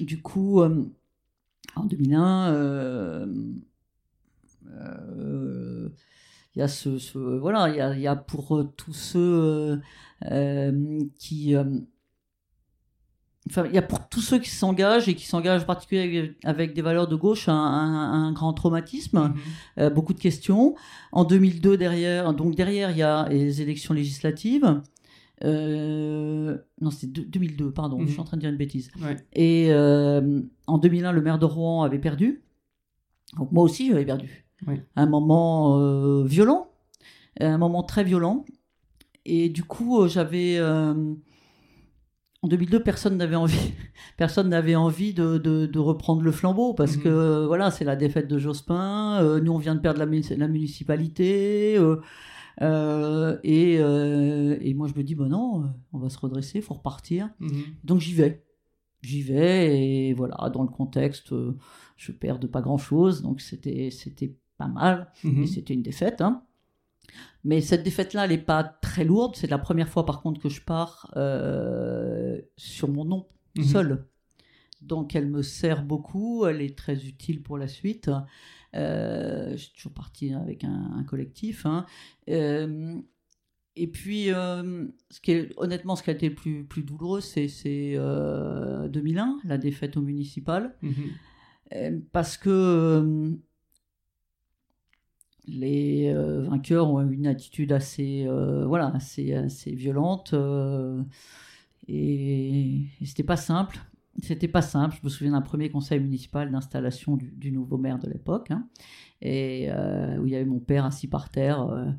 du coup, en 2001, euh, il y a ce, voilà, il y a, il y a pour tous ceux qui Enfin, il y a pour tous ceux qui s'engagent et qui s'engagent particulièrement avec des valeurs de gauche un, grand traumatisme, mhm. beaucoup de questions. En 2002 derrière, donc derrière il y a les élections législatives. Euh, non, c'était 2002, pardon, je suis mhm. en train de dire une bêtise. Et euh, en 2001, le maire de Rouen avait perdu. Donc moi aussi, j'avais perdu. Un moment euh, violent, un moment très violent. Et du coup, j'avais. en 2002, personne n'avait envie, personne n'avait envie de, de, reprendre le flambeau parce mhm. que voilà, c'est la défaite de Jospin. nous, on vient de perdre la, la municipalité. Euh, et, euh, et, moi, je me dis, bon non, euh, on va se redresser, il faut repartir. Mhm. Donc j'y vais. J'y vais, et voilà, dans le contexte, je perds de pas grand-chose, donc c'était pas mal, mhm. mais c'était une défaite. Hein. Mais cette défaite-là, elle n'est pas très lourde. C'est la première fois, par contre, que je pars sur mon nom mhm. seul. Donc, elle me sert beaucoup. Elle est très utile pour la suite. Euh, je suis toujours parti avec un, collectif. Hein. Euh, et puis, euh, ce qui est, honnêtement, ce qui a été le plus, plus douloureux, c'est 2001, la défaite au municipal. Mhm. parce que les vainqueurs ont une attitude assez, voilà, assez, assez violente. et, et c'était pas simple. C'était pas simple. Je me souviens d'un premier conseil municipal d'installation du, nouveau maire de l'époque, hein, et euh, où il y avait mon père assis par terre, euh,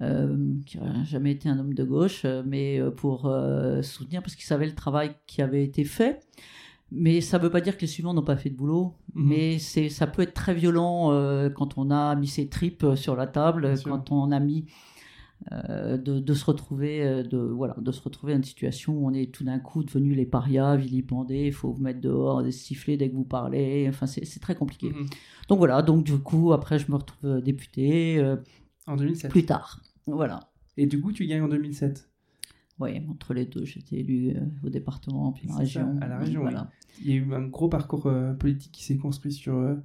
euh, qui n'a jamais été un homme de gauche, mais pour soutenir parce qu'il savait le travail qui avait été fait. Mais ça ne veut pas dire que les suivants n'ont pas fait de boulot. Mhm. Mais c'est, ça peut être très violent quand on a mis ses tripes sur la table, quand on a mis euh, de, se retrouver euh, de voilà de se retrouver dans une situation où on est tout d'un coup devenu les parias vilipendés il faut vous mettre dehors des sifflets dès que vous parlez. Enfin c'est très compliqué. Mhm. donc voilà donc du coup après je me retrouve euh, député en 2007 plus tard. Voilà. Et du coup tu gagnes en 2007 oui entre les deux j'étais élu au département puis la région à la région voilà. il y a eu un gros parcours politique qui s'est construit sur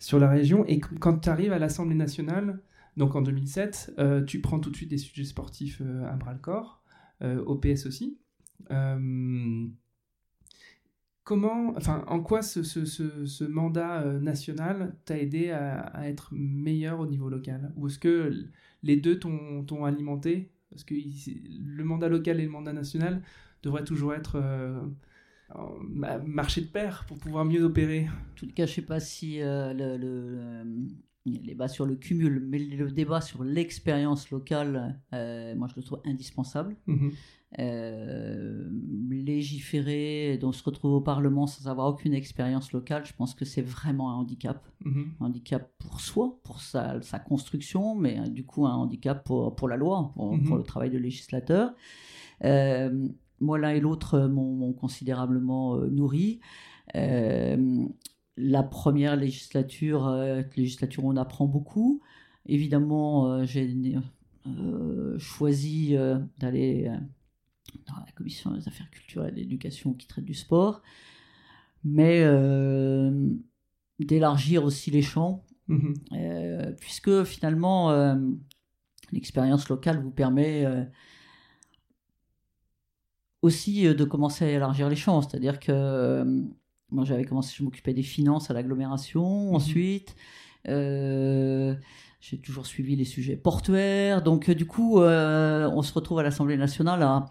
sur la région. Et quand tu arrives à l'Assemblée nationale donc en 2007, euh, tu prends tout de suite des sujets sportifs euh, à bras le corps, euh, au PS aussi. comment, enfin, en quoi ce, mandat national t'a aidé à, être meilleur au niveau local? Ou est-ce que les deux t'ont alimenté Parce que le mandat local et le mandat national devraient toujours être marché de pair pour pouvoir mieux opérer. En tout cas, je ne sais pas si le, y a le débat sur le cumul, mais le débat sur l'expérience locale, euh, moi je le trouve indispensable. Mhm. Euh, légiférer, donc se retrouver au Parlement sans avoir aucune expérience locale, je pense que c'est vraiment un handicap. Mhm. Un handicap pour soi, pour sa, sa construction, mais euh, du coup un handicap pour, pour la loi, pour, mhm. le travail de législateur. moi, l'un et l'autre m'ont considérablement nourri la première législature, euh, législature on apprend beaucoup. Évidemment, euh, j'ai euh, choisi d'aller dans la commission des affaires culturelles et d'éducation qui traite du sport, mais d'élargir aussi les champs, mhm. puisque finalement, l'expérience locale vous permet aussi de commencer à élargir les champs, c'est-à-dire que moi, j'avais commencé, je m'occupais des finances à l'agglomération. Mhm. Ensuite, euh, j'ai toujours suivi les sujets portuaires. Donc, euh, du coup, euh, on se retrouve à l'Assemblée nationale à,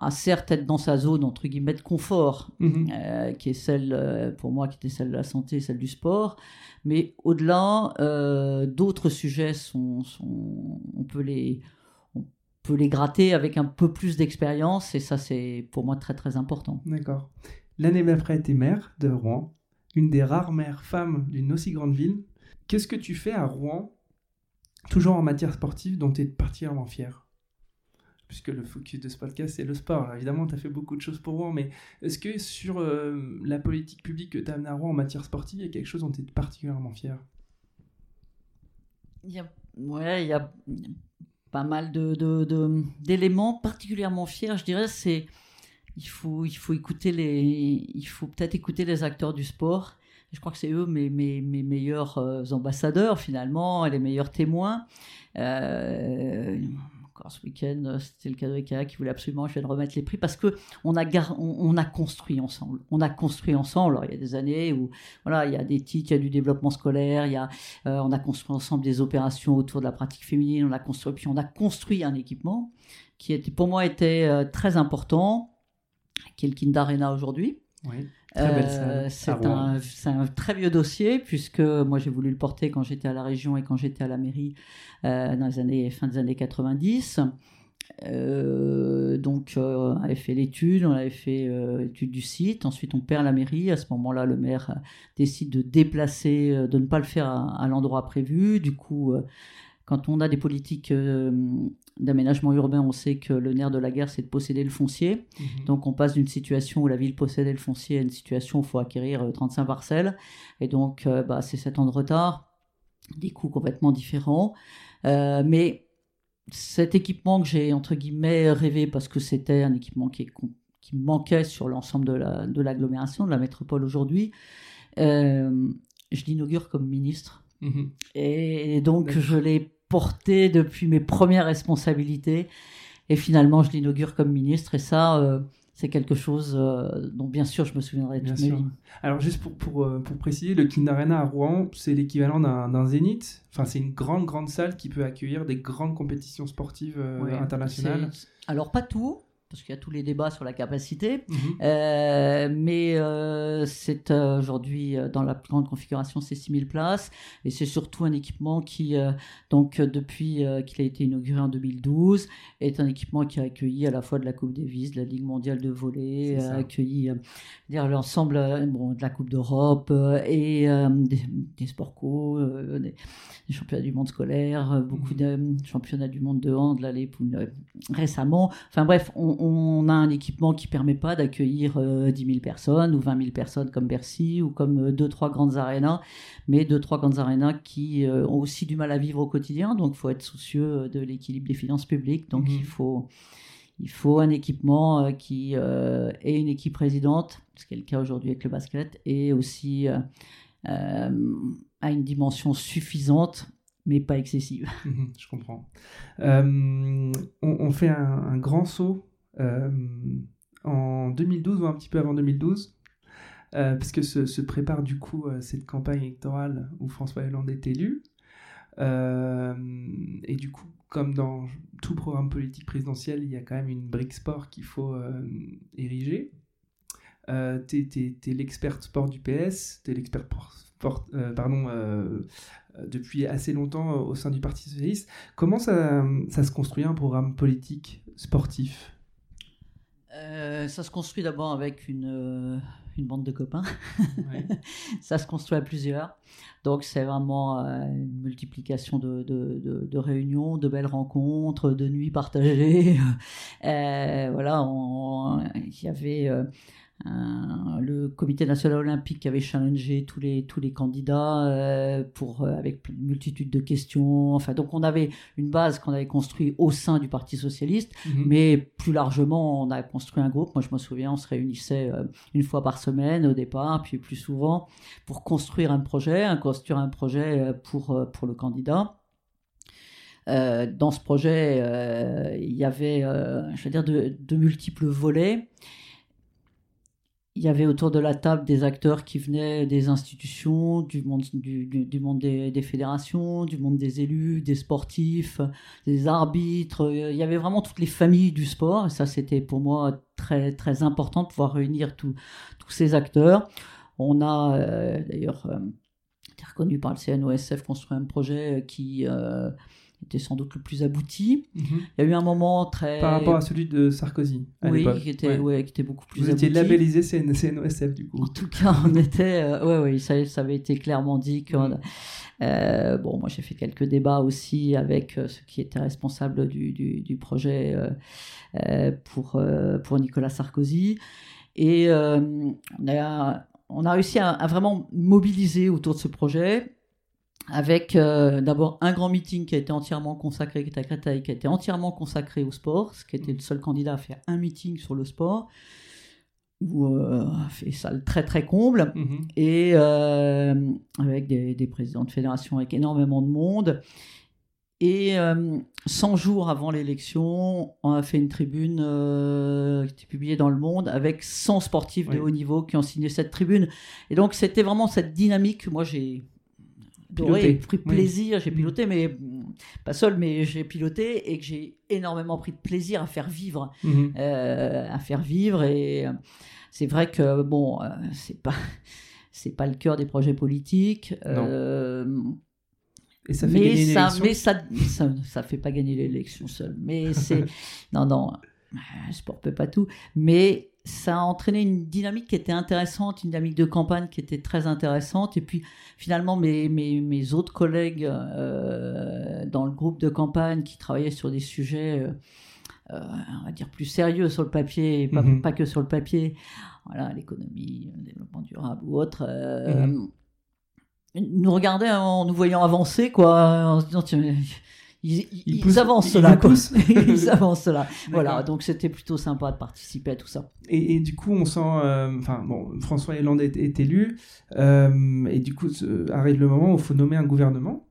à, certes être dans sa zone, entre guillemets, de confort, mhm. qui est celle, pour moi, qui était celle de la santé, celle du sport. Mais au-delà, d'autres sujets sont, sont, on peut les on peut les gratter avec un peu plus d'expérience et ça c'est pour moi très très important. D'accord. L'année d'après, tu es maire de Rouen, une des rares maires femmes d'une aussi grande ville. Qu'est-ce que tu fais à Rouen, toujours en matière sportive, dont tu es particulièrement fier Puisque le focus de ce podcast, c'est le sport. évidemment, tu as fait beaucoup de choses pour Rouen, mais est-ce que sur euh, la politique publique que tu as amenée à Rouen en matière sportive, il y a quelque chose dont tu es particulièrement fier il y a, Ouais, il y a pas mal d'éléments de, particulièrement fiers, je dirais, c'est il faut, il faut écouter les, il faut peut-être écouter les acteurs du sport. je crois que c'est eux mes, mes, meilleurs ambassadeurs finalement, les meilleurs témoins. encore ce week-end, c'était le cadeau IKEA qui voulait absolument je viens de remettre les prix parce que on a, on, a construit ensemble. On a construit ensemble. Alors, il y a des années où voilà, il y a des titres, il y a du développement scolaire, il y a, on a construit ensemble des opérations autour de la pratique féminine, on a construit, puis on a construit un équipement qui était, pour moi était euh, très important, qui est le Kind Arena aujourd'hui. Oui, euh, c'est un, très vieux dossier, puisque moi j'ai voulu le porter quand j'étais à la région et quand j'étais à la mairie euh, dans les années, fin des années 90. donc, on avait fait l'étude, on avait fait l'étude du site. Ensuite, on perd la mairie. À ce moment-là, le maire décide de déplacer, de ne pas le faire à, à l'endroit prévu. Du coup, quand on a des politiques d'aménagement urbain, on sait que le nerf de la guerre, c'est de posséder le foncier. Mhm. Donc on passe d'une situation où la ville possédait le foncier à une situation où il faut acquérir 35 euh, parcelles. Et donc euh, bah, c'est 7 ans de retard, des coûts complètement différents. Euh, mais cet équipement que j'ai, entre guillemets, rêvé, parce que c'était un équipement qui, qui manquait sur l'ensemble de l'agglomération, de, la métropole aujourd'hui, je l'inaugure comme ministre. Mhm. Et donc je l'ai porté depuis mes premières responsabilités. Et finalement, je l'inaugure comme ministre. Et ça, euh, c'est quelque chose euh, dont, bien sûr, je me souviendrai toute ma vie. Alors, juste pour, pour, euh, pour préciser, le Kind Arena à Rouen, c'est l'équivalent d'un Zénith. Enfin, c'est une grande, grande salle qui peut accueillir des grandes compétitions sportives internationales. Alors, pas tout parce qu'il y a tous les débats sur la capacité. Mhm. Euh, mais euh, c'est euh, aujourd'hui, dans la plus grande configuration, c'est 6000 places. Et c'est surtout un équipement qui, donc depuis qu'il a été inauguré en 2012, est un équipement qui a accueilli à la fois de la Coupe Davis, de la Ligue mondiale de volley, a accueilli l'ensemble bon, de la Coupe d'Europe et des, sports co, des, championnats du monde scolaire, beaucoup mhm. de championnats du monde de hand, là, les, récemment. Enfin bref, on, on a un équipement qui permet pas d'accueillir 10 euh, 000 personnes ou 20 000 personnes comme Bercy ou comme 2-3 euh, grandes arénas, mais 2-3 grandes arénas qui euh, ont aussi du mal à vivre au quotidien. Donc, il faut être soucieux de l'équilibre des finances publiques. Donc, mhm. il faut il faut un équipement qui ait une équipe résidente, ce qui est le cas aujourd'hui avec le basket, et aussi à une dimension suffisante mais pas excessive. Mhm, je comprends. on, fait un, grand saut euh, en 2012 ou un petit peu avant 2012, euh, parce que se, prépare du coup euh, cette campagne électorale où François Hollande est élu. et du coup, comme dans tout programme politique présidentiel, il y a quand même une brique sport qu'il faut ériger. Euh, t'es, es, l'expert sport du PS, t'es l'expert pardon, depuis assez longtemps au sein du Parti Socialiste. Comment ça se construit un programme politique sportif? Euh, ça se construit d'abord avec une, euh, une, bande de copains. ça se construit à plusieurs. Donc c'est vraiment euh, une multiplication de, de, de, réunions, de belles rencontres, de nuits partagées. voilà, il y avait le comité national olympique qui avait challengé tous les, tous les candidats euh, pour, euh, avec une multitude de questions. Enfin, donc on avait une base qu'on avait construite au sein du Parti socialiste, mhm. mais plus largement, on a construit un groupe. Moi, je me souviens, on se réunissait euh, une fois par semaine au départ, puis plus souvent, pour construire un projet, construire un projet pour, pour le candidat. dans ce projet, il y avait, je veux dire, de, de multiples volets il y avait autour de la table des acteurs qui venaient des institutions, du monde, du, monde des, fédérations, du monde des élus, des sportifs, des arbitres. Il y avait vraiment toutes les familles du sport. Et ça, c'était pour moi très, très important de pouvoir réunir tous ces acteurs. On a euh, d'ailleurs euh, reconnu par le CNOSF construit un projet qui euh, était sans doute le plus abouti. Mhm. Il y a eu un moment très... Par rapport à celui de Sarkozy, à Oui, qui était, ouais. qui était beaucoup plus Vous abouti. étiez labellisé CNOSF, du coup. En tout cas, on était... Euh, ouais, ouais, ça, ça, avait été clairement dit que... Euh, bon, moi, j'ai fait quelques débats aussi avec euh, ceux qui étaient responsables du, du, du projet euh, pour, pour Nicolas Sarkozy. Et on a, on, a, réussi à, à vraiment mobiliser autour de ce projet avec euh, d'abord un grand meeting qui a été entièrement consacré, qui était à Créteil, qui a été entièrement consacré au sport, ce qui était le seul candidat à faire un meeting sur le sport. où fait salle très très comble Mhm. et avec des, des présidents de fédération avec énormément de monde. Et 100 jours avant l'élection, on a fait une tribune euh, qui était publiée dans Le Monde avec 100 sportifs de haut niveau qui ont signé cette tribune. Et donc c'était vraiment cette dynamique que moi j'ai adoré, Piloté. pris Oui. plaisir, j'ai Mhm. piloté, mais mm, pas seul, mais j'ai piloté et que j'ai énormément pris de plaisir à faire vivre Mhm. euh, à faire vivre et euh, c'est vrai que bon euh, c'est pas c'est pas le cœur des projets politiques euh, Et ça fait mais gagner ça mais ça, ça ça fait pas gagner l'élection seul mais c'est non non le sport peut pas tout mais ça a entraîné une dynamique qui était intéressante, une dynamique de campagne qui était très intéressante. Et puis finalement, mes, mes, mes autres collègues euh, dans le groupe de campagne qui travaillaient sur des sujets, euh, euh, on va dire, plus sérieux sur le papier, et pas, Mhm. pas que sur le papier, voilà, l'économie, le développement durable ou autre, euh, Mhm. nous regardaient en nous voyant avancer, quoi, en se disant, tiens, ils, ils, avancent là, quoi. ils avancent là. Voilà, donc c'était plutôt sympa de participer à tout ça. Et, et du coup, on sent. euh, Enfin, bon, François Hollande est, est élu. euh, et du coup, arrive le moment où il faut nommer un gouvernement.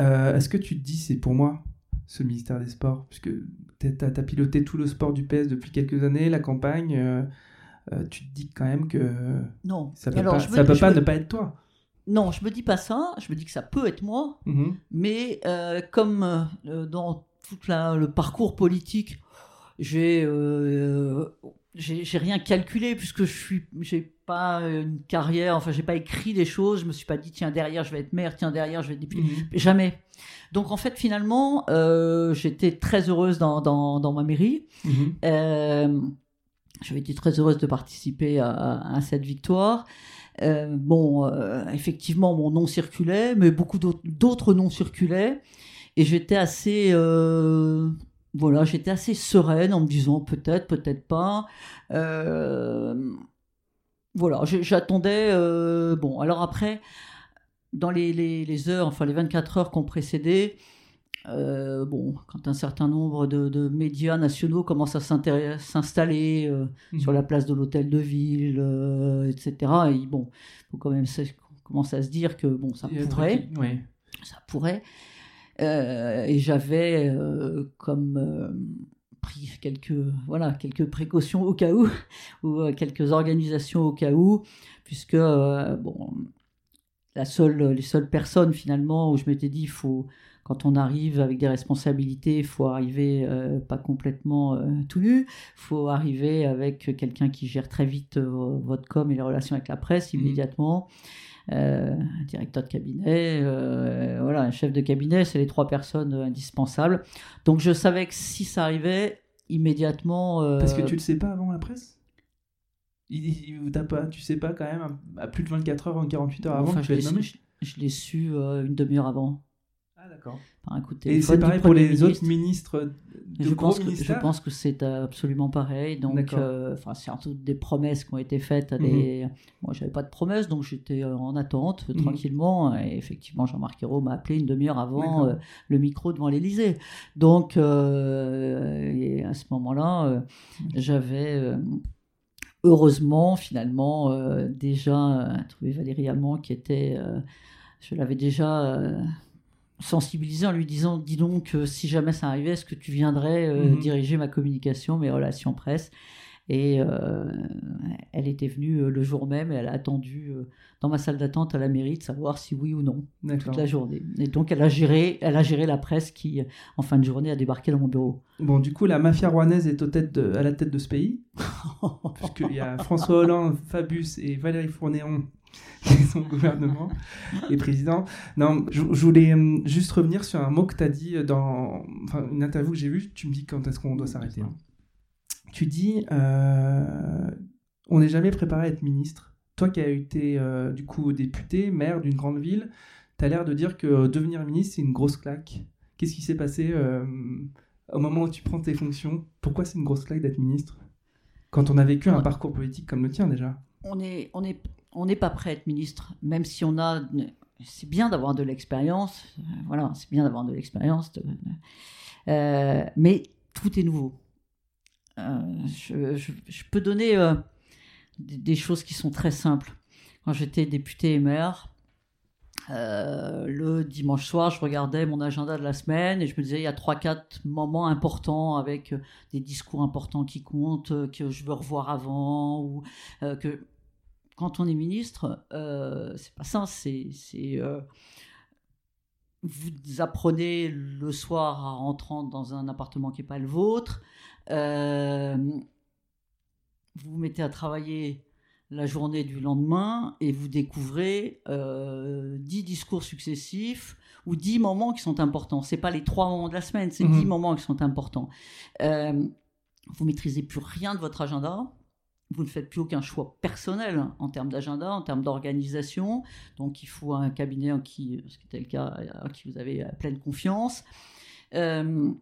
Euh, Est-ce que tu te dis, c'est pour moi, ce ministère des Sports? Puisque tu as, piloté tout le sport du PS depuis quelques années, la campagne. tu te dis quand même que Non. ça peut Alors, pas, me- ça peut pas me- ne pas être toi. Non, je me dis pas ça. Je me dis que ça peut être moi, Mhm. mais euh, comme euh, dans tout la- le parcours politique, j'ai euh, j'ai rien calculé puisque je suis j'ai pas une carrière. Enfin, j'ai pas écrit des choses. Je me suis pas dit tiens derrière je vais être maire, tiens derrière je vais être député. Mhm. Jamais. Donc en fait finalement, j'étais très heureuse dans, dans, dans ma mairie. Euh, J'avais été très heureuse de participer à, à cette victoire. Euh, bon, euh, effectivement, mon nom circulait, mais beaucoup d'autres- noms circulaient. Et j'étais assez, euh, voilà, j'étais assez sereine en me disant peut-être, peut-être pas. Voilà, j'attendais. bon, alors après, dans les, les- les heures, enfin les 24 heures qui ont précédé, euh, bon, quand un certain nombre de, de médias nationaux commencent à s'installer euh, Mhm. sur la place de l'hôtel de ville, euh, etc., et bon, faut quand même commencer à se dire que bon, ça Il pourrait, qui- ça pourrait. Et j'avais comme pris quelques voilà quelques précautions au cas où ou quelques organisations au cas où puisque bon la seule les seules personnes finalement où je m'étais dit il faut quand on arrive avec des responsabilités, il faut arriver euh, pas complètement euh, tout nu, faut arriver avec quelqu'un qui gère très vite euh, votre com et les relations avec la presse Mhm. immédiatement euh, un directeur de cabinet, voilà, un chef de cabinet, c'est les trois personnes indispensables. Donc je savais que si ça arrivait, immédiatement. Parce que tu le sais pas avant la presse? T'as pas, tu sais pas quand même à plus de 24 heures, 48 heures avant enfin, que tu je l'ai su, je, je l'ai su euh, une demi-heure avant, Ah d'accord. par un coup de Et c'est pareil pour les ministre. autres ministres de je pense, que, je pense que c'est absolument pareil. Donc, euh, c'est surtout des promesses qui ont été faites. À Mhm. des... Moi, j'avais pas de promesses, donc j'étais euh, en attente Mhm. tranquillement. Et effectivement, Jean-Marc Ayrault m'a appelé une demi-heure avant euh, le micro devant l'Élysée. Donc, euh, et à ce moment-là, euh, j'avais euh, heureusement, finalement, euh, déjà euh, trouvé Valérie Allemand qui était. euh, je l'avais déjà. Sensibilisé en lui disant dis donc euh, si jamais ça arrivait est-ce que tu viendrais euh, Mhm. diriger ma communication mes relations presse? Et euh, elle était venue le jour même et elle a attendu dans ma salle d'attente à la mairie de savoir si oui ou non toute la journée. Et donc elle a géré elle a géré la presse qui en fin de journée a débarqué dans mon bureau. Bon, du coup, la mafia rouennaise est au tête de- à la tête de ce pays, puisqu'il y a François Hollande, Fabius et Valérie Fournéron qui sont au gouvernement et président. Non, je, je voulais hum, juste revenir sur un mot que tu as dit dans enfin, une interview que j'ai vue. Tu me dis quand est-ce qu'on doit s'arrêter. hein. Tu dis, euh, on n'est jamais préparé à être ministre. Toi qui as été euh, du coup député, maire d'une grande ville, tu as l'air de dire que euh, devenir ministre, c'est une grosse claque. Qu'est-ce qui s'est passé euh, au moment où tu prends tes fonctions? Pourquoi c'est une grosse claque d'être ministre? Quand on a vécu un parcours politique comme le tien déjà. on est on est on n'est pas prêt à être ministre même si on a c'est bien d'avoir de l'expérience euh, voilà c'est bien d'avoir de l'expérience euh, mais tout est nouveau Euh, je, peux donner euh, des, choses qui sont très simples. Quand j'étais député et maire, le dimanche soir, je regardais mon agenda de la semaine et je me disais il y a trois quatre moments importants avec des discours importants qui comptent que je veux revoir avant ou que quand on est ministre, c'est pas ça, c'est vous apprenez le soir en rentrant dans un appartement qui n'est pas le vôtre. Euh, vous vous mettez à travailler la journée du lendemain et vous découvrez euh, dix discours successifs ou dix moments qui sont importants. C'est pas les trois moments de la semaine, c'est mhm. dix moments qui sont importants. Euh, vous maîtrisez plus rien de votre agenda vous ne faites plus aucun choix personnel en termes d'agenda, en termes d'organisation. Donc il faut un cabinet en qui, ce qui était le cas, en qui vous avez pleine confiance. Euh,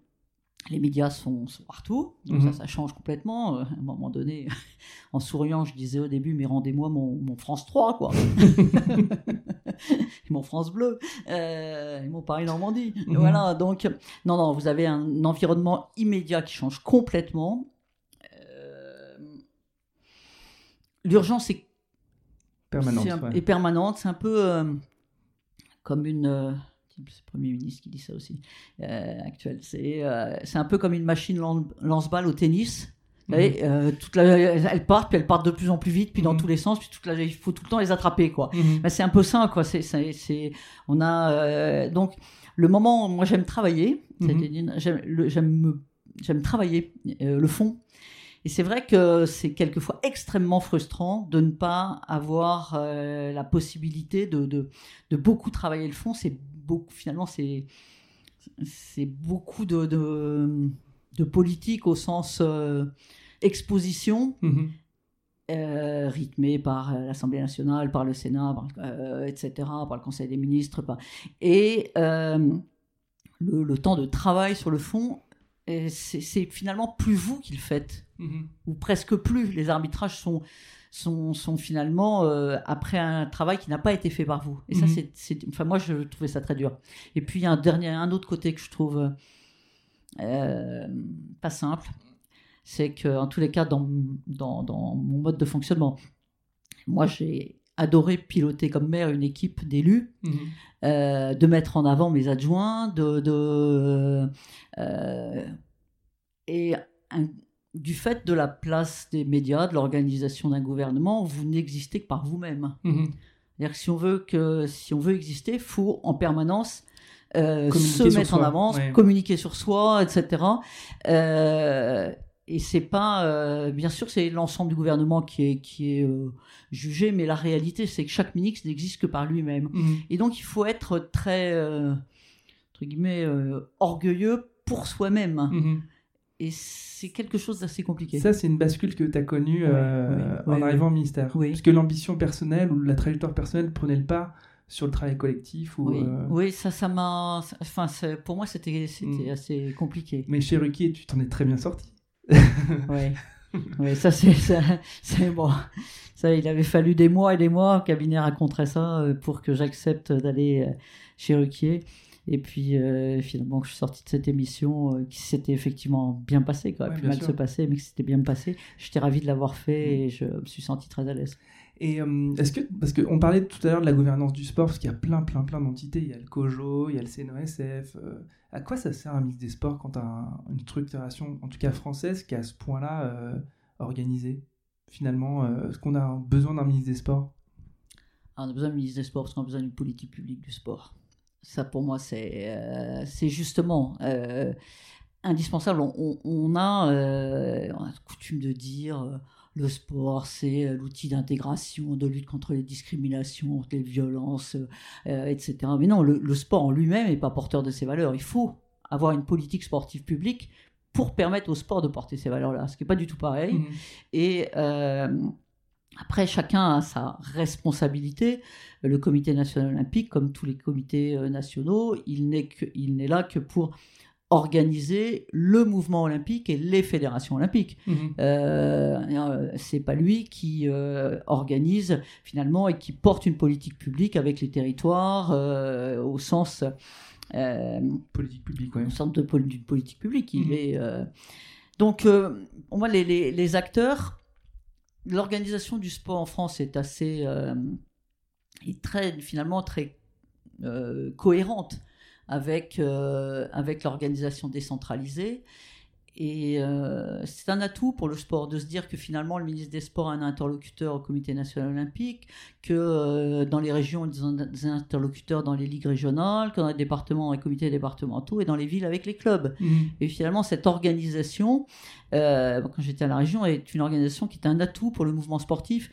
les médias sont, partout, donc ça, mhm. ça change complètement. Euh, à un moment donné, en souriant, je disais au début, mais rendez-moi mon, France 3, quoi. mon France Bleu, euh, et mon Paris Normandie. Mhm. Voilà, donc, non, non, vous avez un environnement immédiat qui change complètement. L'urgence est permanente. permanente. C'est un peu euh, comme une. Euh, c'est le Premier ministre qui dit ça aussi, euh, actuel. C'est un peu comme une machine lance-balle au tennis. Vous voyez, mhm. toute la, elles partent, puis elles partent de plus en plus vite, puis dans mhm. tous les sens, puis toute la, il faut tout le temps les attraper, quoi. Mhm. c'est un peu ça, quoi. C'est, on a donc le moment. Moi, j'aime travailler. J'aime, j'aime, j'aime travailler le fond. Et c'est vrai que c'est quelquefois extrêmement frustrant de ne pas avoir euh, la possibilité de, de, de, beaucoup travailler le fond. C'est beaucoup, finalement, c'est, c'est beaucoup de, de, de, politique au sens euh, exposition. Mm-hmm. Euh, rythmé par l'Assemblée nationale, par le Sénat, etc., par le Conseil des ministres. Et le, le, temps de travail sur le fond c'est finalement plus vous qui le faites, mhm. ou presque plus. Les arbitrages sont, sont, sont finalement euh, après un travail qui n'a pas été fait par vous. Et ça, mhm. c'est, enfin, moi, je trouvais ça très dur. Et puis, il y a un, dernier, un autre côté que je trouve euh, pas simple, c'est que, en tous les cas, dans, dans, dans mon mode de fonctionnement, moi, j'ai adoré piloter comme maire une équipe d'élus, mhm. euh, de mettre en avant mes adjoints, de, de euh, et du fait de la place des médias, de l'organisation d'un gouvernement, vous n'existez que par vous-même. C'est-à-dire que si on veut que si on veut exister, faut en permanence euh, se mettre en avant, communiquer sur soi, etc et c'est pas, euh, bien sûr, c'est l'ensemble du gouvernement qui est, qui est euh, jugé, mais la réalité, c'est que chaque ministre n'existe que par lui-même. Mhm. Et donc, il faut être très, euh, entre guillemets, orgueilleux pour soi-même. Mhm. Et c'est quelque chose d'assez compliqué. Ça, c'est une bascule que tu as connue en arrivant au ministère. Parce que l'ambition personnelle ou la trajectoire personnelle prenait le pas sur le travail collectif ou oui. ça ça m'a enfin pour moi c'était c'était mm. assez compliqué mais chez Ruki tu t'en es très bien sorti oui. ça c'est bon. Ça, il avait fallu des mois et des mois. Cabinet raconterait ça euh, pour que j'accepte d'aller euh, chez Ruquier. Et puis euh, finalement, je suis sorti de cette émission qui s'était effectivement bien passée, qui aurait pu mal se passer, mais qui s'était bien passé. J'étais ravi de l'avoir fait mm. et je me suis senti très à l'aise. Et est-ce que, parce qu'on parlait tout à l'heure de la gouvernance du sport, parce qu'il y a plein, plein, plein d'entités. Il y a le COJO, il y a le CNOSF, à quoi ça sert un ministre des Sports quand tu as une structuration, en tout cas française, qui est à ce point-là euh, organisée Finalement, euh, est-ce qu'on a besoin d'un ministre des Sports? Ah, On a besoin d'un ministre des Sports parce qu'on a besoin d'une politique publique du sport. Ça, pour moi, c'est euh, justement indispensable. On, on a, on a coutume de dire le sport, c'est euh, l'outil d'intégration, de lutte contre les discriminations, les violences, euh, etc. Mais non, le, sport en lui-même n'est pas porteur de ces valeurs. Il faut avoir une politique sportive publique pour permettre au sport de porter ces valeurs-là, ce qui n'est pas du tout pareil. Mmh. Et euh, après, chacun a sa responsabilité. Le Comité national olympique, comme tous les comités nationaux, il n'est là que pour organiser le mouvement olympique et les fédérations olympiques. Mhm. Euh, euh, c'est pas lui qui euh, organise finalement et qui porte une politique publique avec les territoires au sens politique publique, au sens de d'une politique publique. Il mhm. est donc pour moi les, les, les, acteurs l'organisation du sport en France est assez, est très, finalement très cohérente avec, avec l'organisation décentralisée. Et euh, c'est un atout pour le sport de se dire que finalement le ministre des Sports a un interlocuteur au Comité national olympique, que euh, dans les régions, ils ont des interlocuteurs dans les ligues régionales, que dans les départements, les comités départementaux et dans les villes avec les clubs. Mhm. Et finalement, cette organisation, euh, quand j'étais à la région, est une organisation qui est un atout pour le mouvement sportif.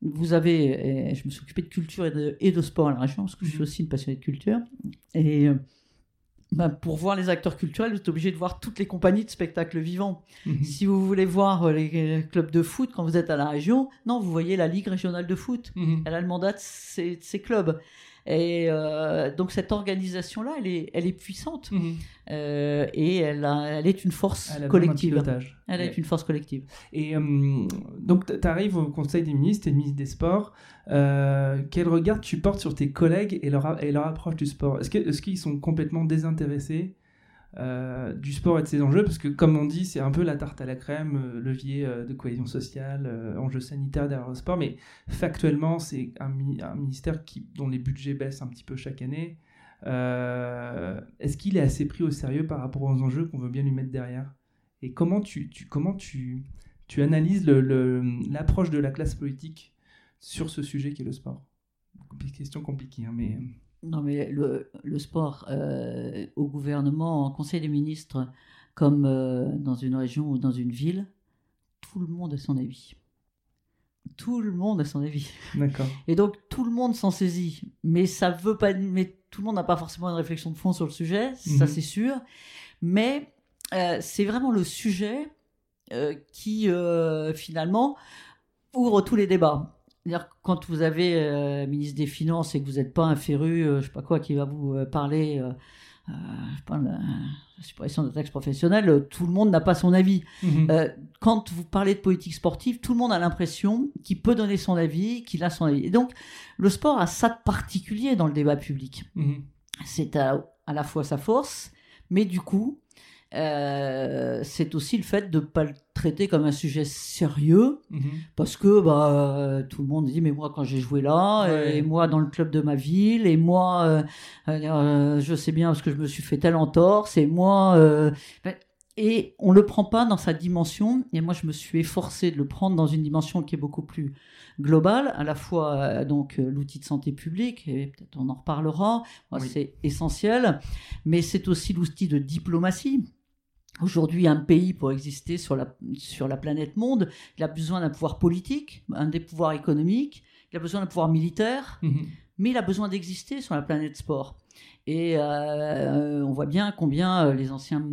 Vous avez, je me suis occupé de culture et de, et de sport à la région, parce que je suis mhm. aussi une passionnée de culture. Et bah, pour voir les acteurs culturels, vous êtes obligé de voir toutes les compagnies de spectacles vivants. Mhm. Si vous voulez voir euh, les clubs de foot quand vous êtes à la région, non, vous voyez la Ligue régionale de foot. Mhm. Elle a le mandat de ces, clubs. Et euh, donc cette organisation-là, elle est, elle est puissante mhm. euh, et elle, elle est une force collective. Elle est une force collective. Et donc tu arrives au Conseil des ministres, tu es ministre des Sports. quel regard tu portes sur tes collègues et leur, et leur approche du sport? Est-ce qu'ils est sont complètement désintéressés? Euh, du sport et de ses enjeux, parce que comme on dit, c'est un peu la tarte à la crème, euh, levier euh, de cohésion sociale, enjeux sanitaires derrière le sport, mais factuellement, c'est un, ministère qui, dont les budgets baissent un petit peu chaque année. Est-ce qu'il est assez pris au sérieux par rapport aux enjeux qu'on veut bien lui mettre derrière? Et comment tu, tu, comment tu, tu analyses l'approche de la classe politique sur ce sujet qui est le sport? Question compliquée, hein, mais... Non, mais le, le sport euh, au gouvernement, en conseil des ministres, comme euh, dans une région ou dans une ville, tout le monde a son avis. Tout le monde a son avis. D'accord. Et donc tout le monde s'en saisit, mais ça veut pas, mais tout le monde n'a pas forcément une réflexion de fond sur le sujet, ça mhm. c'est sûr. Mais euh, c'est vraiment le sujet qui finalement ouvre tous les débats quand vous avez euh, ministre des Finances et que vous n'êtes pas un féru, euh, je sais pas quoi, qui va vous euh, parler, je sais pas, la, suppression de taxes professionnelles, tout le monde n'a pas son avis. Mhm. quand vous parlez de politique sportive, tout le monde a l'impression qu'il peut donner son avis, qu'il a son avis. Et donc, le sport a ça de particulier dans le débat public. Mhm. C'est à, à, la fois sa force, mais du coup, euh, c'est aussi le fait de ne pas le traiter comme un sujet sérieux, mhm. parce que bah, tout le monde dit, mais moi quand j'ai joué là, et moi dans le club de ma ville, et moi euh, euh, je sais bien parce que je me suis fait tel entorse, et moi... Ben, et on le prend pas dans sa dimension, et moi je me suis efforcé de le prendre dans une dimension qui est beaucoup plus globale, à la fois donc l'outil de santé publique, et peut-être on en reparlera, c'est essentiel, mais c'est aussi l'outil de diplomatie, Aujourd'hui, un pays, pour exister sur la, sur la planète monde, il a besoin d'un pouvoir politique, un des pouvoirs économiques, il a besoin d'un pouvoir militaire, mhm. mais il a besoin d'exister sur la planète sport. Et euh, on voit bien combien euh, les anciens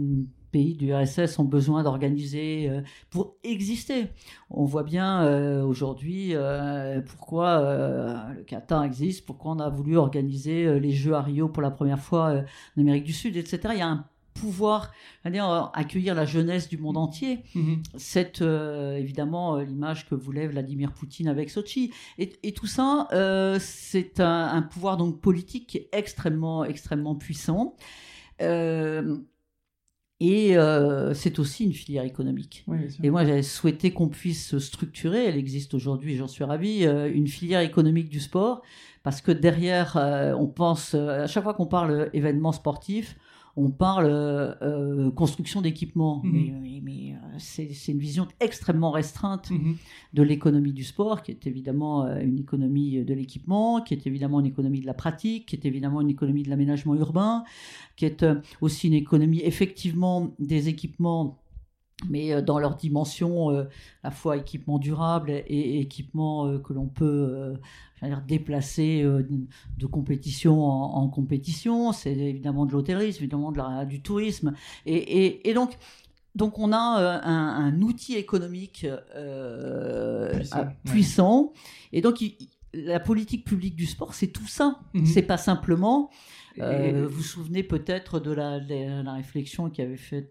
pays du RSS ont besoin d'organiser euh, pour exister. On voit bien aujourd'hui pourquoi le Qatar existe, pourquoi on a voulu organiser les Jeux à Rio pour la première fois en Amérique du Sud, etc. Il y a un pouvoir dire, accueillir la jeunesse du monde entier. Mhm. C'est euh, évidemment euh, l'image que voulait Vladimir Poutine avec Sochi. Et, tout ça, euh, c'est un, pouvoir donc politique qui est extrêmement, extrêmement puissant. et c'est aussi une filière économique. et moi, j'avais souhaité qu'on puisse structurer, elle existe aujourd'hui, j'en suis ravi, une filière économique du sport, parce que derrière, on pense, à chaque fois qu'on parle événement sportif, on parle euh, euh, construction d'équipements, mhm. mais, euh, c'est une vision extrêmement restreinte mhm. de l'économie du sport, qui est évidemment une économie de l'équipement, qui est évidemment une économie de la pratique, qui est évidemment une économie de l'aménagement urbain, qui est aussi une économie effectivement des équipements mais euh, dans leur dimension euh, à la fois équipement durable et, équipement euh, que l'on peut déplacer de compétition en, compétition. C'est évidemment de l'hôtellerie, évidemment de la, du tourisme. Et, et, donc, donc on a un, outil économique puissant. Et donc la politique publique du sport, c'est tout ça. Mhm. C'est pas simplement. vous vous souvenez peut-être de la, la, réflexion qui avait fait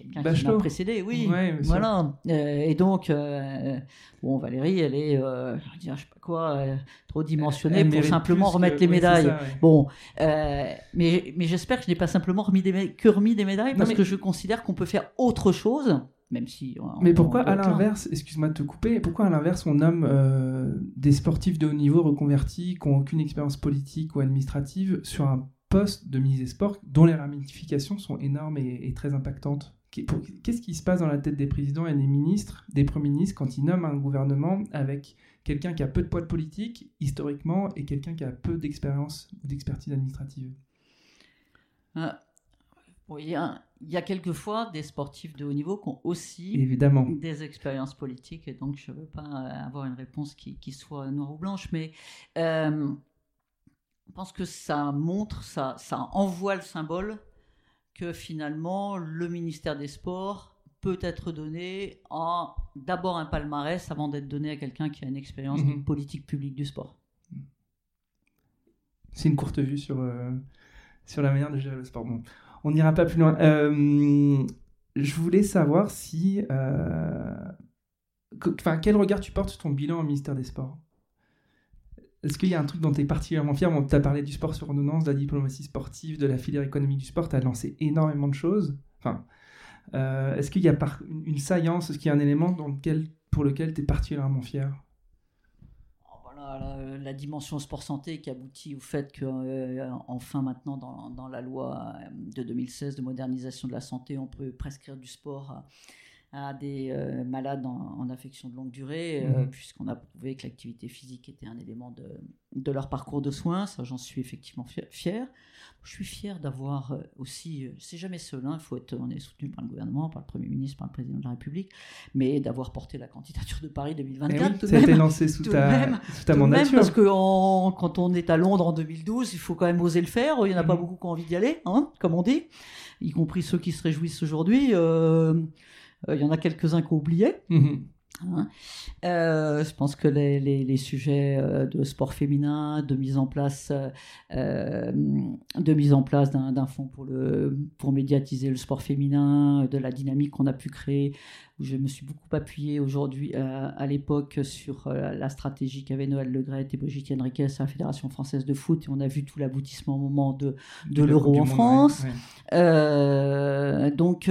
quelqu'un qui m'a précédé, oui. voilà. Euh, et donc, euh, bon, Valérie, elle est, euh, je, sais pas quoi, trop dimensionnée pour simplement remettre les médailles. bon, mais, mais j'espère que je n'ai pas simplement remis des que remis des médailles parce que je considère qu'on peut faire autre chose même si. Mais pourquoi, à l'inverse, excuse-moi de te couper, pourquoi à l'inverse on nomme euh, des sportifs de haut niveau reconvertis qui n'ont aucune expérience politique ou administrative sur un poste de ministre des Sports dont les ramifications sont énormes et, très impactantes? Qu'est-ce qui se passe dans la tête des présidents et des ministres, des premiers ministres, quand ils nomment un gouvernement avec quelqu'un qui a peu de poids politique, historiquement, et quelqu'un qui a peu d'expérience ou d'expertise administrative? Ah, il y, a, il y a quelquefois des sportifs de haut niveau qui ont aussi Évidemment. des expériences politiques, et donc je ne veux pas avoir une réponse qui, qui soit noire ou blanche, mais euh, je pense que ça montre, ça, ça envoie le symbole que finalement le ministère des Sports peut être donné en d'abord un palmarès avant d'être donné à quelqu'un qui a une expérience de mhm. politique publique du sport. C'est une courte vue sur, euh, sur la manière de gérer le sport. Bon, on n'ira pas plus loin. Euh, je voulais savoir si. Euh, enfin, quel regard tu portes sur ton bilan au ministère des Sports? Est-ce qu'il y a un truc dont tu es particulièrement fier? Tu as parlé du sport sur ordonnance, de la diplomatie sportive, de la filière économique du sport, tu as lancé énormément de choses. Enfin, euh, est-ce qu'il y a une saillance, est-ce qu'il y a un élément pour lequel tu es particulièrement fier? La, dimension sport-santé qui aboutit au fait que, euh, enfin, maintenant, dans, la loi euh, de 2016 de modernisation de la santé, on peut prescrire du sport à, des euh, malades en, affection de longue durée, mhm. puisqu'on a prouvé que l'activité physique était un élément de, de leur parcours de soins. Ça, j'en suis effectivement fier. Je suis fier d'avoir aussi, c'est jamais seul, hein, faut être, on est soutenu par le gouvernement, par le Premier ministre, par le Président de la République, mais d'avoir porté la candidature de Paris 2024. Eh ça a été lancé sous ta, sous ta mandature. parce que quand on est à Londres en 2012, il faut quand même oser le faire. Il n'y en a pas mhm. beaucoup qui ont envie d'y aller, hein, comme on dit, y compris ceux qui se réjouissent aujourd'hui. Euh, euh, il y en a quelques-uns qui ont oublié. Mhm. Hein. Euh, je pense que les, les, sujets euh, de sport féminin, de mise en place, euh, de mise en place d'un fonds pour, le, pour médiatiser le sport féminin, de la dynamique qu'on a pu créer, où je me suis beaucoup appuyé aujourd'hui à l'époque sur la stratégie qu'avait Noël Legret et Brigitte Henriquez à la Fédération française de foot, et on a vu tout l'aboutissement au moment de, de, l'euro en France. donc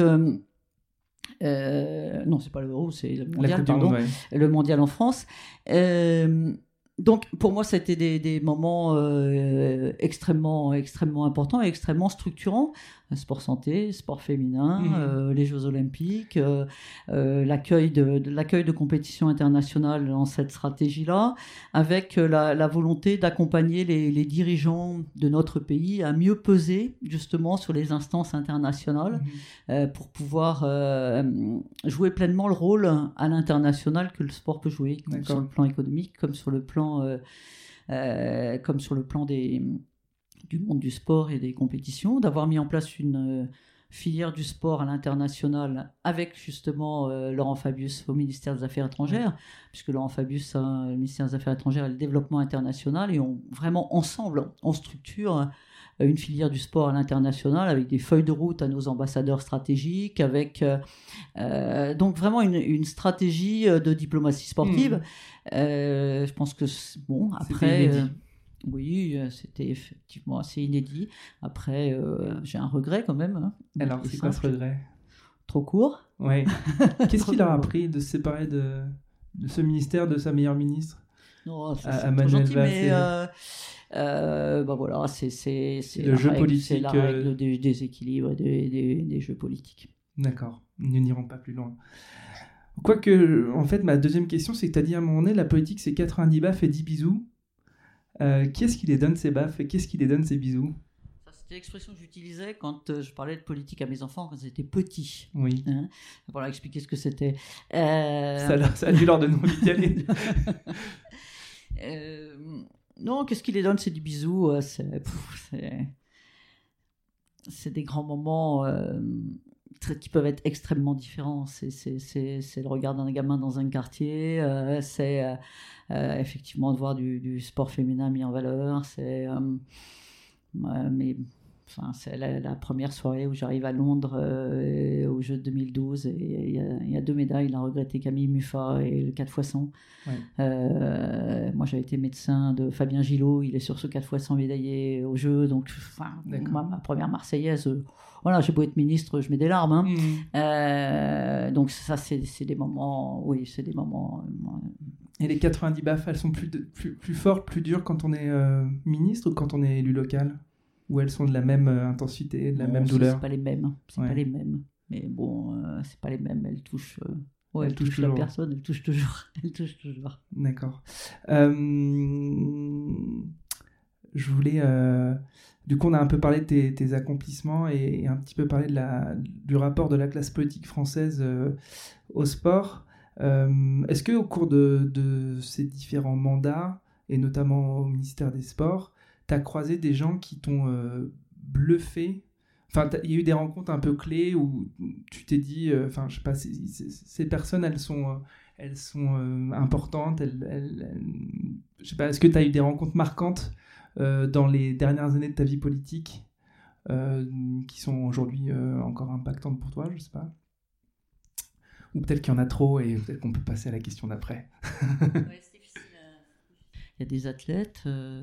euh, non, c'est pas l'euro, c'est le mondial, pardon. Le mondial en France. Euh, donc pour moi, ça a été des, moments euh, extrêmement, extrêmement importants et extrêmement structurants. Sport santé, sport féminin, mmh. euh, les Jeux olympiques, euh, l'accueil de, l'accueil de compétitions internationales dans cette stratégie-là, avec la, volonté d'accompagner les, dirigeants de notre pays à mieux peser justement sur les instances internationales mmh. pour pouvoir jouer pleinement le rôle à l'international que le sport peut jouer, sur le plan économique comme sur le plan euh, euh, comme sur le plan des, du monde du sport et des compétitions, d'avoir mis en place une euh, filière du sport à l'international avec justement Laurent Fabius au ministère des Affaires étrangères, puisque Laurent Fabius a le ministère des Affaires étrangères et le développement international, et on vraiment ensemble, on structure une filière du sport à l'international avec des feuilles de route à nos ambassadeurs stratégiques, avec euh, euh, donc vraiment une, stratégie euh, de diplomatie sportive. Hmm. je pense que bon après. Oui, c'était effectivement assez inédit. Après, j'ai un regret quand même. Hein, Alors, c'est quoi ce regret? Trop court. Oui. Qu'est-ce qu'il a appris de se séparer de, de ce ministère, de sa meilleure ministre? Non, c'est gentil, mais euh, bah voilà, c'est le jeu politique, c'est la règle euh, des déséquilibres des, des, jeux politiques. D'accord, nous n'irons pas plus loin. Quoique, en fait, ma deuxième question, c'est que tu as dit à un moment donné, la politique, c'est 90 baffes et 10 bisous. Euh, qui est-ce qui les donne ces baffes et qu'est-ce qui les donne ces bisous? C'était l'expression que j'utilisais quand euh, je parlais de politique à mes enfants quand ils étaient petits. Oui. Hein pour leur expliquer ce que c'était. Ça, ça, a dû leur donner envie d'y aller. Non, qu'est-ce qui les donne C'est du bisou. Euh, c'est des grands moments euh, qui peuvent être extrêmement différents. C'est le regard d'un gamin dans un quartier. Euh, c'est effectivement de voir du, sport féminin mis en valeur. C'est mais Enfin, c'est la, première soirée où j'arrive à Londres euh, au jeu de 2012 et il y, a deux médailles, il a regretté Camille Muffat et le 4 x 100. moi j'avais été médecin de Fabien Gillot, il est sur ce 4 x 100 médaillé au jeu, donc enfin, ma première Marseillaise, euh, voilà, j'ai beau être ministre, je mets des larmes. Hein. Mmh. Euh, donc ça c'est des moments, oui, c'est des moments... et les 90 baffes, elles sont plus, plus, plus fortes, plus dures quand on est ministre ou quand on est élu local? Ou elles sont de la même euh, intensité, de la même douleur C'est pas les mêmes. C'est pas les mêmes. Mais bon, euh, c'est pas les mêmes. Elles touchent. Euh, ouais, elles, touchent, la personne. Elles touchent toujours. elles touchent toujours. D'accord. je voulais. Du coup, on a un peu parlé de tes, accomplissements et, un petit peu parlé de la, du rapport de la classe politique française au sport. Est-ce que au cours de, de, ces différents mandats, et notamment au ministère des Sports, tu as croisé des gens qui t'ont euh, bluffé? Enfin, il y a eu des rencontres un peu clés où tu t'es dit, euh, enfin, je sais pas, ces personnes, elles sont, euh, elles sont importantes. Elles, je sais pas, est-ce que tu as eu des rencontres marquantes dans les dernières années de ta vie politique qui sont aujourd'hui encore impactantes pour toi Je sais pas? Ou peut-être qu'il y en a trop et peut-être qu'on peut passer à la question d'après. ouais, c'est difficile. Il y a des athlètes. Euh,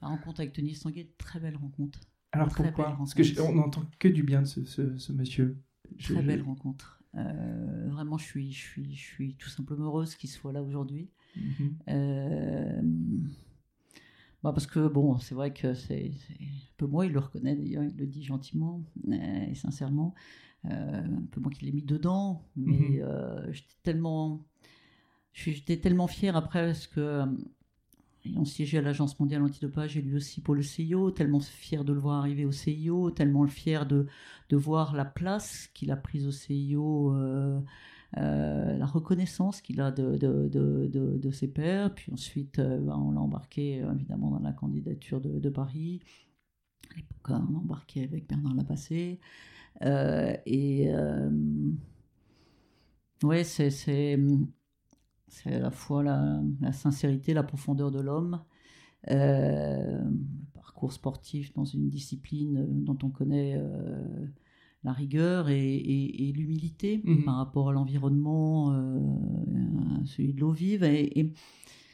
la rencontre avec Denis Tanguay, très belle rencontre. Alors pourquoi Parce qu'on n'entend que du bien de ce, monsieur. Très belle rencontre. Euh, vraiment, je suis, je, suis, je suis tout simplement heureuse qu'il soit là aujourd'hui. Euh, bah parce que, bon, c'est vrai que c'est un peu moi, il le reconnaît d'ailleurs, il le dit gentiment et sincèrement. un peu moi qui l'ai mis dedans, mais mhm. j'étais tellement. J'étais tellement fière après parce que ayant siégé à l'Agence mondiale antidopage et lui aussi pour le CIO, tellement fier de le voir arriver au CIO, tellement fier de, de voir la place qu'il a prise au CIO, euh, euh, la reconnaissance qu'il a de, de, de, ses pairs. Puis ensuite, euh, ben, on l'a embarqué évidemment dans la candidature de, Paris. À l'époque, on l'a embarqué avec Bernard Lapassé. et ouais, c'est c'est à la fois la, sincérité, la profondeur de l'homme, euh, le parcours sportif dans une discipline dont on connaît euh, la rigueur et, l'humilité mhm. par rapport à l'environnement, euh, celui de l'eau vive. Et,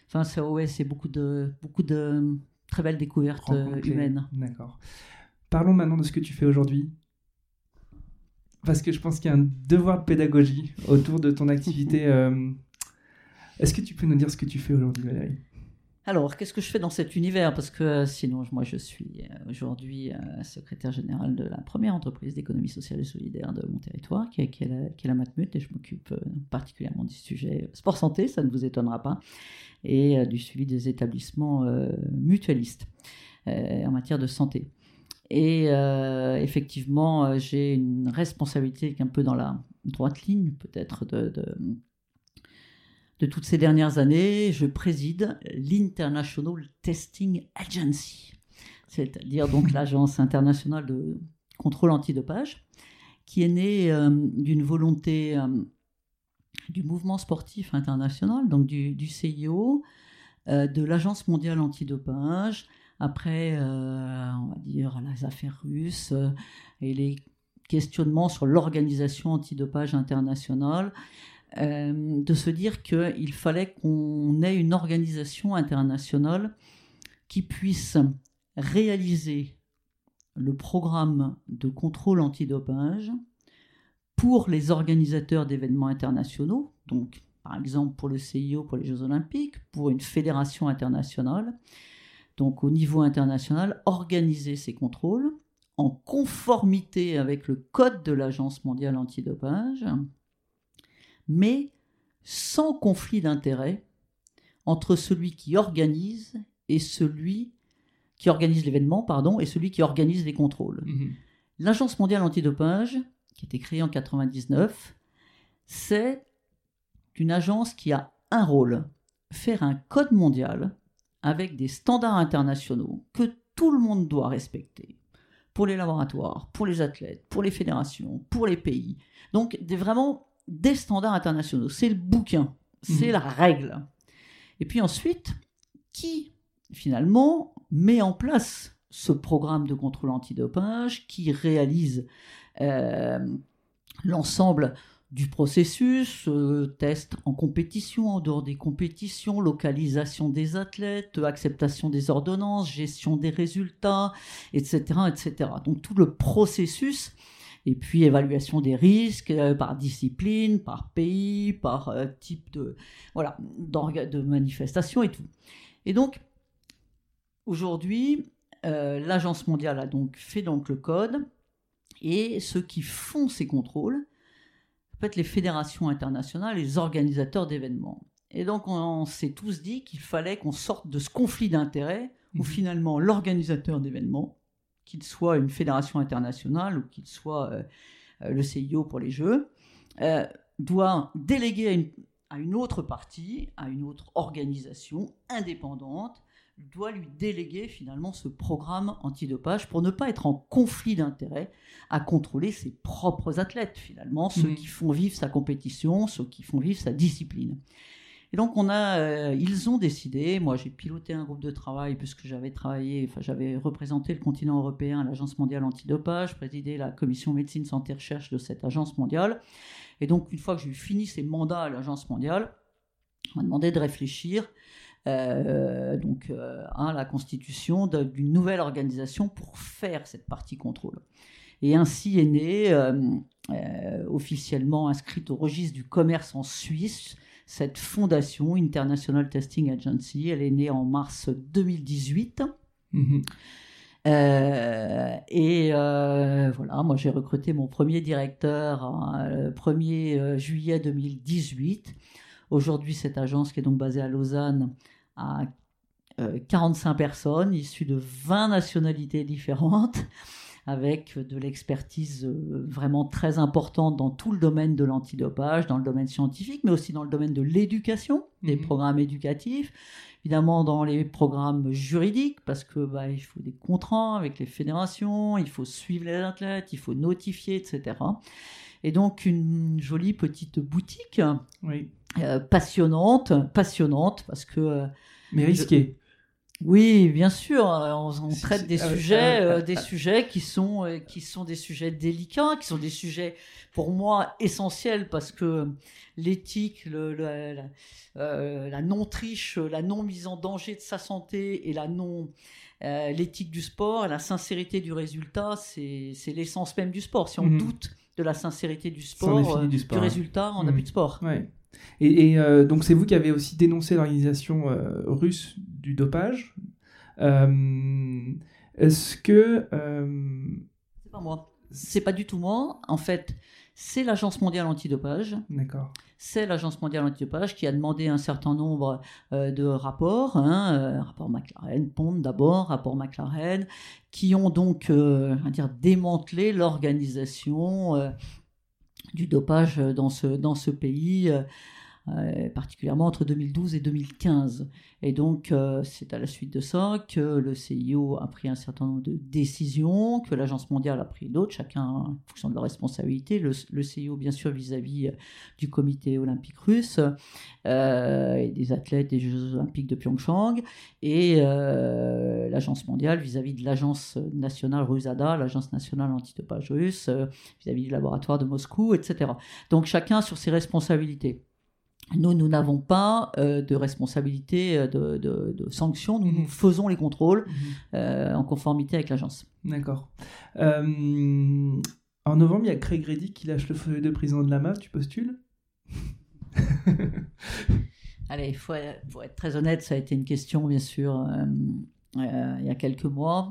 enfin, c'est ouais, beaucoup de, beaucoup de très belles découvertes humaines. D'accord. Parlons maintenant de ce que tu fais aujourd'hui. Parce que je pense qu'il y a un devoir de pédagogie autour de ton activité Est-ce que tu peux nous dire ce que tu fais aujourd'hui, Valérie? Alors, qu'est-ce que je fais dans cet univers? Parce que euh, sinon, moi, je suis euh, aujourd'hui euh, secrétaire général de la première entreprise d'économie sociale et solidaire de mon territoire, qui est, la, Matmut, et je m'occupe particulièrement du sujet sport-santé, ça ne vous étonnera pas, et du suivi des établissements mutualistes en matière de santé. Et effectivement, j'ai une responsabilité qui est un peu dans la droite ligne, peut-être, de toutes ces dernières années, je préside l'International Testing Agency, c'est-à-dire donc l'agence internationale de contrôle antidopage, qui est née euh, d'une volonté euh, du mouvement sportif international, donc du, CIO, euh, de l'agence mondiale antidopage, après, on va dire, les affaires russes et les questionnements sur l'organisation antidopage internationale euh, de se dire qu'il fallait qu'on ait une organisation internationale qui puisse réaliser le programme de contrôle antidopage pour les organisateurs d'événements internationaux, donc par exemple pour le CIO, pour les Jeux olympiques, pour une fédération internationale, donc au niveau international, organiser ces contrôles en conformité avec le code de l'Agence mondiale antidopage, mais sans conflit d'intérêt entre celui qui organise et celui qui organise l'événement, pardon, et celui qui organise les contrôles. Mhm. L'Agence mondiale antidopage, qui a été créée en 99, c'est une agence qui a un rôle, faire un code mondial avec des standards internationaux que tout le monde doit respecter pour les laboratoires, pour les athlètes, pour les fédérations, pour les pays. Donc des, vraiment des standards internationaux. C'est le bouquin, c'est mhm. la règle. Et puis ensuite, qui finalement, met en place ce programme de contrôle antidopage qui réalise l'ensemble du processus, euh, test en compétition, en dehors des compétitions, localisation des athlètes, acceptation des ordonnances, gestion des résultats, etc. etc. Donc tout le processus, et puis évaluation des risques euh, par discipline, par pays, par euh, type de, voilà, de manifestation et tout. Et donc, aujourd'hui, l'Agence mondiale a donc fait donc le code, et ceux qui font ces contrôles, fait, les fédérations internationales, les organisateurs d'événements. Et donc, on, s'est tous dit qu'il fallait qu'on sorte de ce conflit d'intérêts où mhm. finalement l'organisateur d'événements, qu'il soit une fédération internationale ou qu'il soit euh, euh, le CIO pour les Jeux, euh, doit déléguer à une, autre partie, à une autre organisation indépendante, doit lui déléguer finalement ce programme antidopage pour ne pas être en conflit d'intérêts à contrôler ses propres athlètes finalement, ceux mhm. qui font vivre sa compétition, ceux qui font vivre sa discipline. Et donc on a, euh, ils ont décidé, moi j'ai piloté un groupe de travail puisque j'avais travaillé, enfin j'avais représenté le continent européen à l'Agence mondiale antidopage, présidé la commission médecine santé recherche de cette agence mondiale. Et donc une fois que j'ai fini ces mandats à l'agence mondiale, on m'a demandé de réfléchir euh, donc euh, à la constitution d'une nouvelle organisation pour faire cette partie contrôle. Et ainsi est née, officiellement inscrite au registre du commerce en Suisse, cette fondation International Testing Agency. Elle est née en mars 2018. Mhm. et voilà, moi j'ai recruté mon premier directeur le 1er juillet 2018. Aujourd'hui, cette agence qui est donc basée à Lausanne à 45 euh, personnes issues de 20 nationalités différentes, avec de l'expertise euh, vraiment très importante dans tout le domaine de l'antidopage, dans le domaine scientifique, mais aussi dans le domaine de l'éducation, des mhm. programmes éducatifs, évidemment dans les programmes juridiques, parce que bah, il faut des contrats avec les fédérations, il faut suivre les athlètes, il faut notifier, etc. Et donc une jolie petite boutique oui. Euh, passionnante, passionnante parce que. Euh, Mais risquée. Oui, bien sûr. Euh, on, traite des sujets, des sujets qui sont qui sont des sujets délicats, qui sont des sujets pour moi essentiels parce que l'éthique, la, non triche, la non mise en danger de sa santé et la non l'éthique du sport, la sincérité du résultat, c'est l'essence même du sport. Si on mhm. doute de la sincérité du sport, du, résultat, on n'a mhm. plus de sport. Ouais. Et, euh, donc c'est vous qui avez aussi dénoncé l'organisation euh, russe du dopage. Euh, est-ce que... C'est pas moi. C'est pas du tout moi. En fait, c'est l'Agence mondiale antidopage. D'accord. C'est l'Agence mondiale antidopage qui a demandé un certain nombre de rapports, hein, rapport McLaren, Pond d'abord, rapport McLaren, qui ont donc dire, démantelé l'organisation du dopage dans ce, dans ce pays euh, particulièrement entre 2012 et 2015. Et donc, euh, c'est à la suite de ça que le CIO a pris un certain nombre de décisions, que l'Agence mondiale a pris d'autres, chacun en fonction de leur responsabilité. Le, CIO, bien sûr, vis-à-vis euh, du comité olympique russe et des athlètes des Jeux olympiques de Pyeongchang, et l'Agence mondiale vis-à-vis de l'Agence nationale RUSADA, l'Agence nationale antidopage russe, vis-à-vis du laboratoire de Moscou, etc. Donc, chacun sur ses responsabilités. Nous, nous n'avons pas euh, de responsabilité euh, de, de, sanctions, nous, nous mhm. faisons les contrôles mhm. euh, en conformité avec l'agence. D'accord. en novembre, il y a Craig Reddy qui lâche le feu de président de la MAF, tu postules? Allez, il faut, être très honnête, ça a été une question, bien sûr, il y a quelques mois.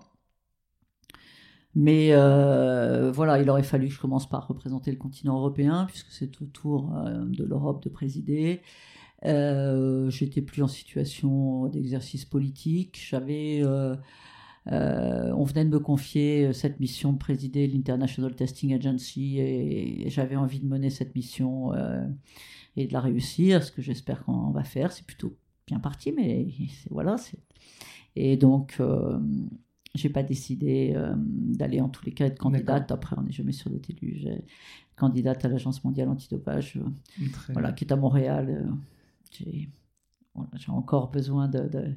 Mais euh, voilà, il aurait fallu que je commence par représenter le continent européen, puisque c'est au tour euh, de l'Europe de présider. Euh, J'étais plus en situation d'exercice politique. J'avais, euh, on venait de me confier cette mission de présider l'International Testing Agency, et, j'avais envie de mener cette mission et de la réussir. Ce que j'espère qu'on va faire, c'est plutôt bien parti, mais voilà. Et donc j'ai pas décidé euh, d'aller en tous les cas être candidate. Après, on n'est jamais d'être élu. J'ai candidate à l'Agence mondiale antidopage, euh, voilà, qui est à Montréal. Euh, j'ai encore besoin de,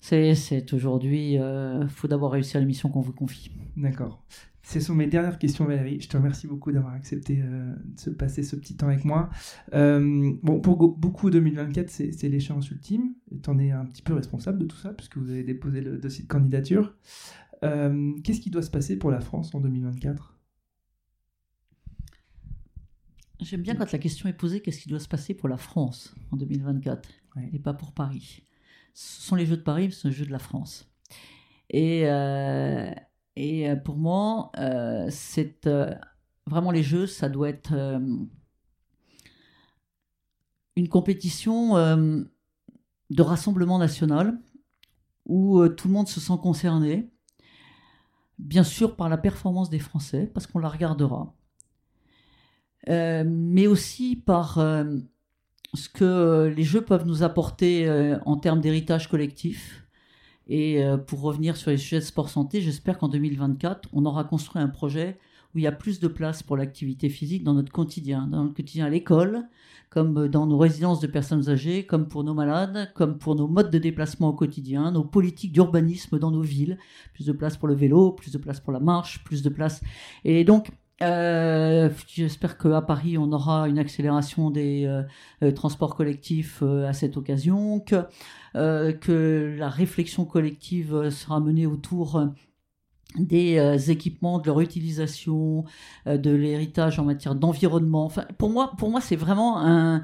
C'est aujourd'hui, il euh, faut d'abord réussir la mission qu'on vous confie. D'accord. Ce sont mes dernières questions, Valérie. Je te remercie beaucoup d'avoir accepté euh, de passer ce petit temps avec moi. Euh, bon, pour beaucoup, 2024, c'est l'échéance ultime. Tu en es un petit peu responsable de tout ça, puisque vous avez déposé le dossier de candidature. Qu'est-ce qui doit se passer pour la France en 2024 J'aime bien quand la question est posée qu'est-ce qui doit se passer pour la France en 2024 et pas pour Paris ce sont les Jeux de Paris, ce sont les Jeux de la France. Et, euh, et euh, pour moi, euh, c'est vraiment les Jeux, ça doit être une compétition de rassemblement national où tout le monde se sent concerné, bien sûr par la performance des Français, parce qu'on la regardera, mais aussi par ce que euh, les jeux peuvent nous apporter euh, en termes d'héritage collectif. Et euh, pour revenir sur les sujets sport santé, j'espère qu'en 2024, on aura construit un projet où il y a plus de place pour l'activité physique dans notre quotidien, dans notre quotidien à l'école, comme dans nos résidences de personnes âgées, comme pour nos malades, comme pour nos modes de déplacement au quotidien, nos politiques d'urbanisme dans nos villes, plus de place pour le vélo, plus de place pour la marche, plus de place. Et donc, euh, J'espère qu'à Paris, on aura une accélération des euh, euh, transports collectifs à cette occasion, que, la réflexion collective sera menée autour des équipements, de leur utilisation, de l'héritage en matière d'environnement. Enfin, pour moi, pour moi, c'est vraiment un,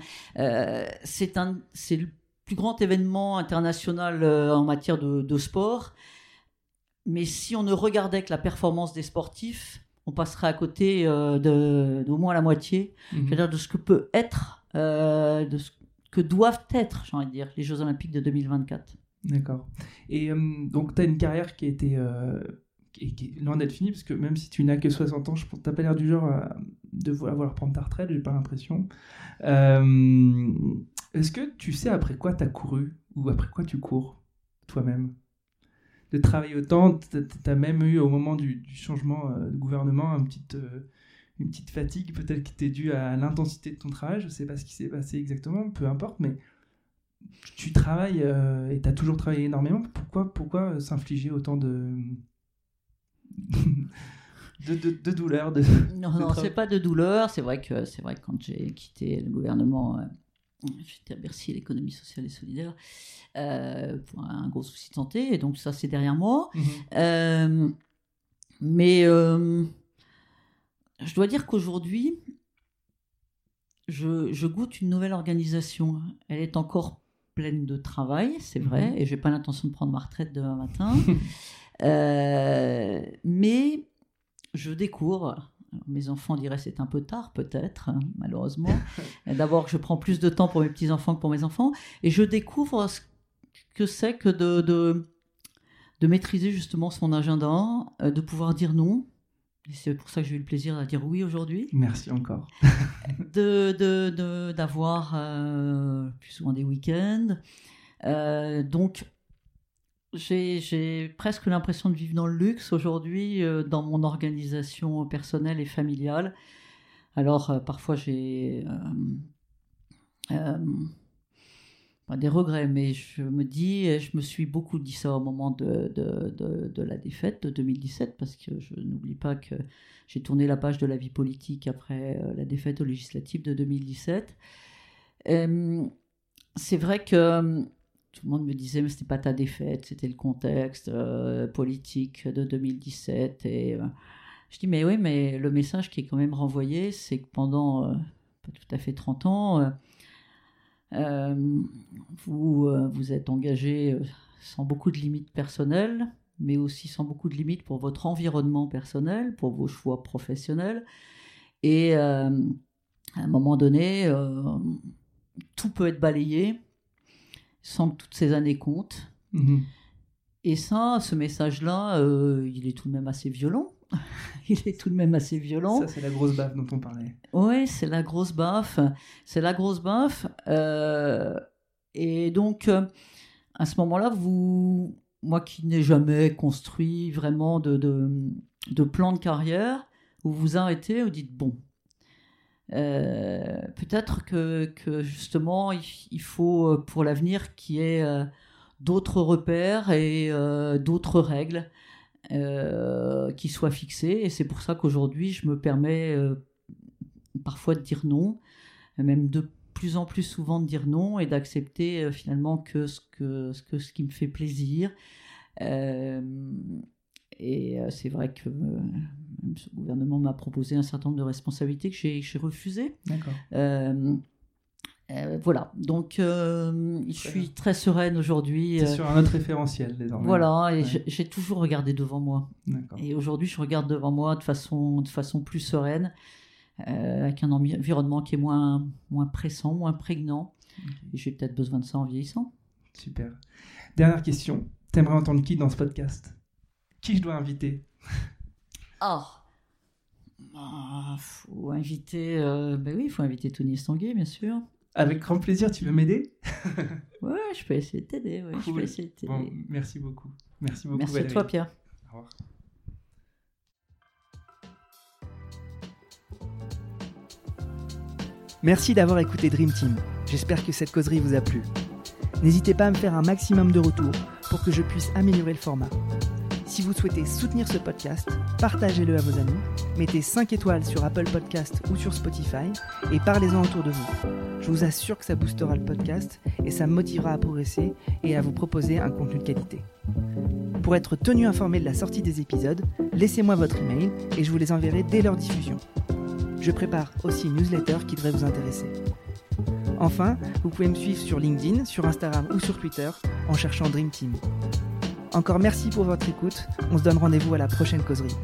c'est c'est le plus grand événement international en matière de sport. Mais si on ne regardait que la performance des sportifs, on passerait à côté euh, de d'au moins la moitié, mhm. c'est-à-dire de ce que peut être, euh, de ce que doivent être, j'ai envie de dire, les Jeux Olympiques de 2024. D'accord. Et euh, donc, tu as une carrière qui a été qui, qui est loin d'être finie, parce que même si tu n'as que 60 ans, je tu n'as pas l'air du genre de vouloir prendre ta retraite, j'ai pas l'impression. Est-ce que tu sais après quoi tu as couru, ou après quoi tu cours, toi-même? De travailler autant. Tu as même eu au moment du, changement euh, de gouvernement une petite, euh, une petite fatigue peut-être qui était due à l'intensité de ton travail. Je ne sais pas ce qui s'est passé exactement, peu importe, mais tu travailles euh, et tu as toujours travaillé énormément. Pourquoi, pourquoi s'infliger autant de... de, de, de, douleur de, Non, non, c'est pas de douleur. C'est vrai que c'est vrai que quand j'ai quitté le gouvernement, j'étais à Bercy, l'économie sociale et solidaire. Euh, pour un gros souci de santé, et donc ça c'est derrière moi. Mhm. Euh, mais euh, je dois dire qu'aujourd'hui, je, je, goûte une nouvelle organisation. Elle est encore pleine de travail, c'est vrai, mhm. et j'ai pas l'intention de prendre ma retraite demain matin. mais je découvre mes enfants diraient c'est un peu tard, peut-être, malheureusement. D'abord, je prends plus de temps pour mes petits-enfants que pour mes enfants. Et je découvre ce que c'est que de, de, de, maîtriser justement son agenda, euh, de pouvoir dire non. C'est pour ça que j'ai eu le plaisir de dire oui aujourd'hui. Merci encore. de, de, d'avoir euh, plus souvent des week-ends. Euh, donc, j'ai, presque l'impression de vivre dans le luxe aujourd'hui dans mon organisation personnelle et familiale. Alors, parfois, j'ai des regrets, mais je me dis, je me suis beaucoup dit ça au moment de, de, la défaite de 2017, parce que je n'oublie pas que j'ai tourné la page de la vie politique après euh, la défaite aux législatives de 2017. c'est vrai que tout le monde me disait, mais c'était pas ta défaite, c'était le contexte euh, politique de 2017. Et euh, je dis, mais oui, mais le message qui est quand même renvoyé, c'est que pendant pas tout à fait 30 ans, euh, vous, euh, vous êtes engagé euh, sans beaucoup de limites personnelles, mais aussi sans beaucoup de limites pour votre environnement personnel, pour vos choix professionnels. Et à un moment donné, tout peut être balayé sans que toutes ces années comptent. Mmh Et ça, ce message-là, il est tout de même assez violent. il est tout de même assez violent. Ça, c'est la grosse baffe dont on parlait. Oui, c'est la grosse baffe. C'est la grosse baffe. Euh, et donc, euh, à ce moment-là, vous, moi qui n'ai jamais construit vraiment de, de, plan de carrière, vous vous arrêtez, vous dites bon. Euh, peut-être que, justement il, faut pour l'avenir qu'il y ait d'autres repères et d'autres règles qui soient fixées. Et c'est pour ça qu'aujourd'hui, je me permets parfois de dire non, même de plus en plus souvent de dire non et d'accepter finalement que ce, que, ce qui me fait plaisir. Et euh, c'est vrai que euh, ce gouvernement m'a proposé un certain nombre de responsabilités que j'ai refusées. D'accord. Euh, voilà, donc je suis très sereine aujourd'hui. C'est sur un autre référentiel désormais. Voilà, et j'ai toujours regardé devant moi. Et aujourd'hui, je regarde devant moi de façon, de façon plus sereine, avec un environnement qui est moins, moins pressant, moins prégnant. J'ai peut-être besoin de ça en vieillissant. Super. Dernière question. T'aimerais entendre qui dans ce podcast? Qui je dois inviter? Ah oh. faut inviter. Euh, ben oui, il faut inviter Tony Estanguet, bien sûr. Avec grand plaisir, tu veux m'aider? Ouais, je peux essayer de t'aider. Ouais, je peux essayer de bon, merci beaucoup. Merci beaucoup. Merci à toi, Pierre. Au revoir. Merci d'avoir écouté Dream Team. J'espère que cette causerie vous a plu. N'hésitez pas à me faire un maximum de retours pour que je puisse améliorer le format. Si vous souhaitez soutenir ce podcast, partagez-le à vos amis, mettez 5 étoiles sur Apple Podcast ou sur Spotify et parlez-en autour de vous. Je vous assure que ça boostera le podcast et ça motivera à progresser et à vous proposer un contenu de qualité. Pour être tenu informé de la sortie des épisodes, laissez-moi votre email et je vous les enverrai dès leur diffusion. Je prépare aussi une newsletter qui devrait vous intéresser. Enfin, vous pouvez me suivre sur LinkedIn, sur Instagram ou sur Twitter en cherchant Dream Team. Encore merci pour votre écoute. On se donne rendez-vous à la prochaine causerie.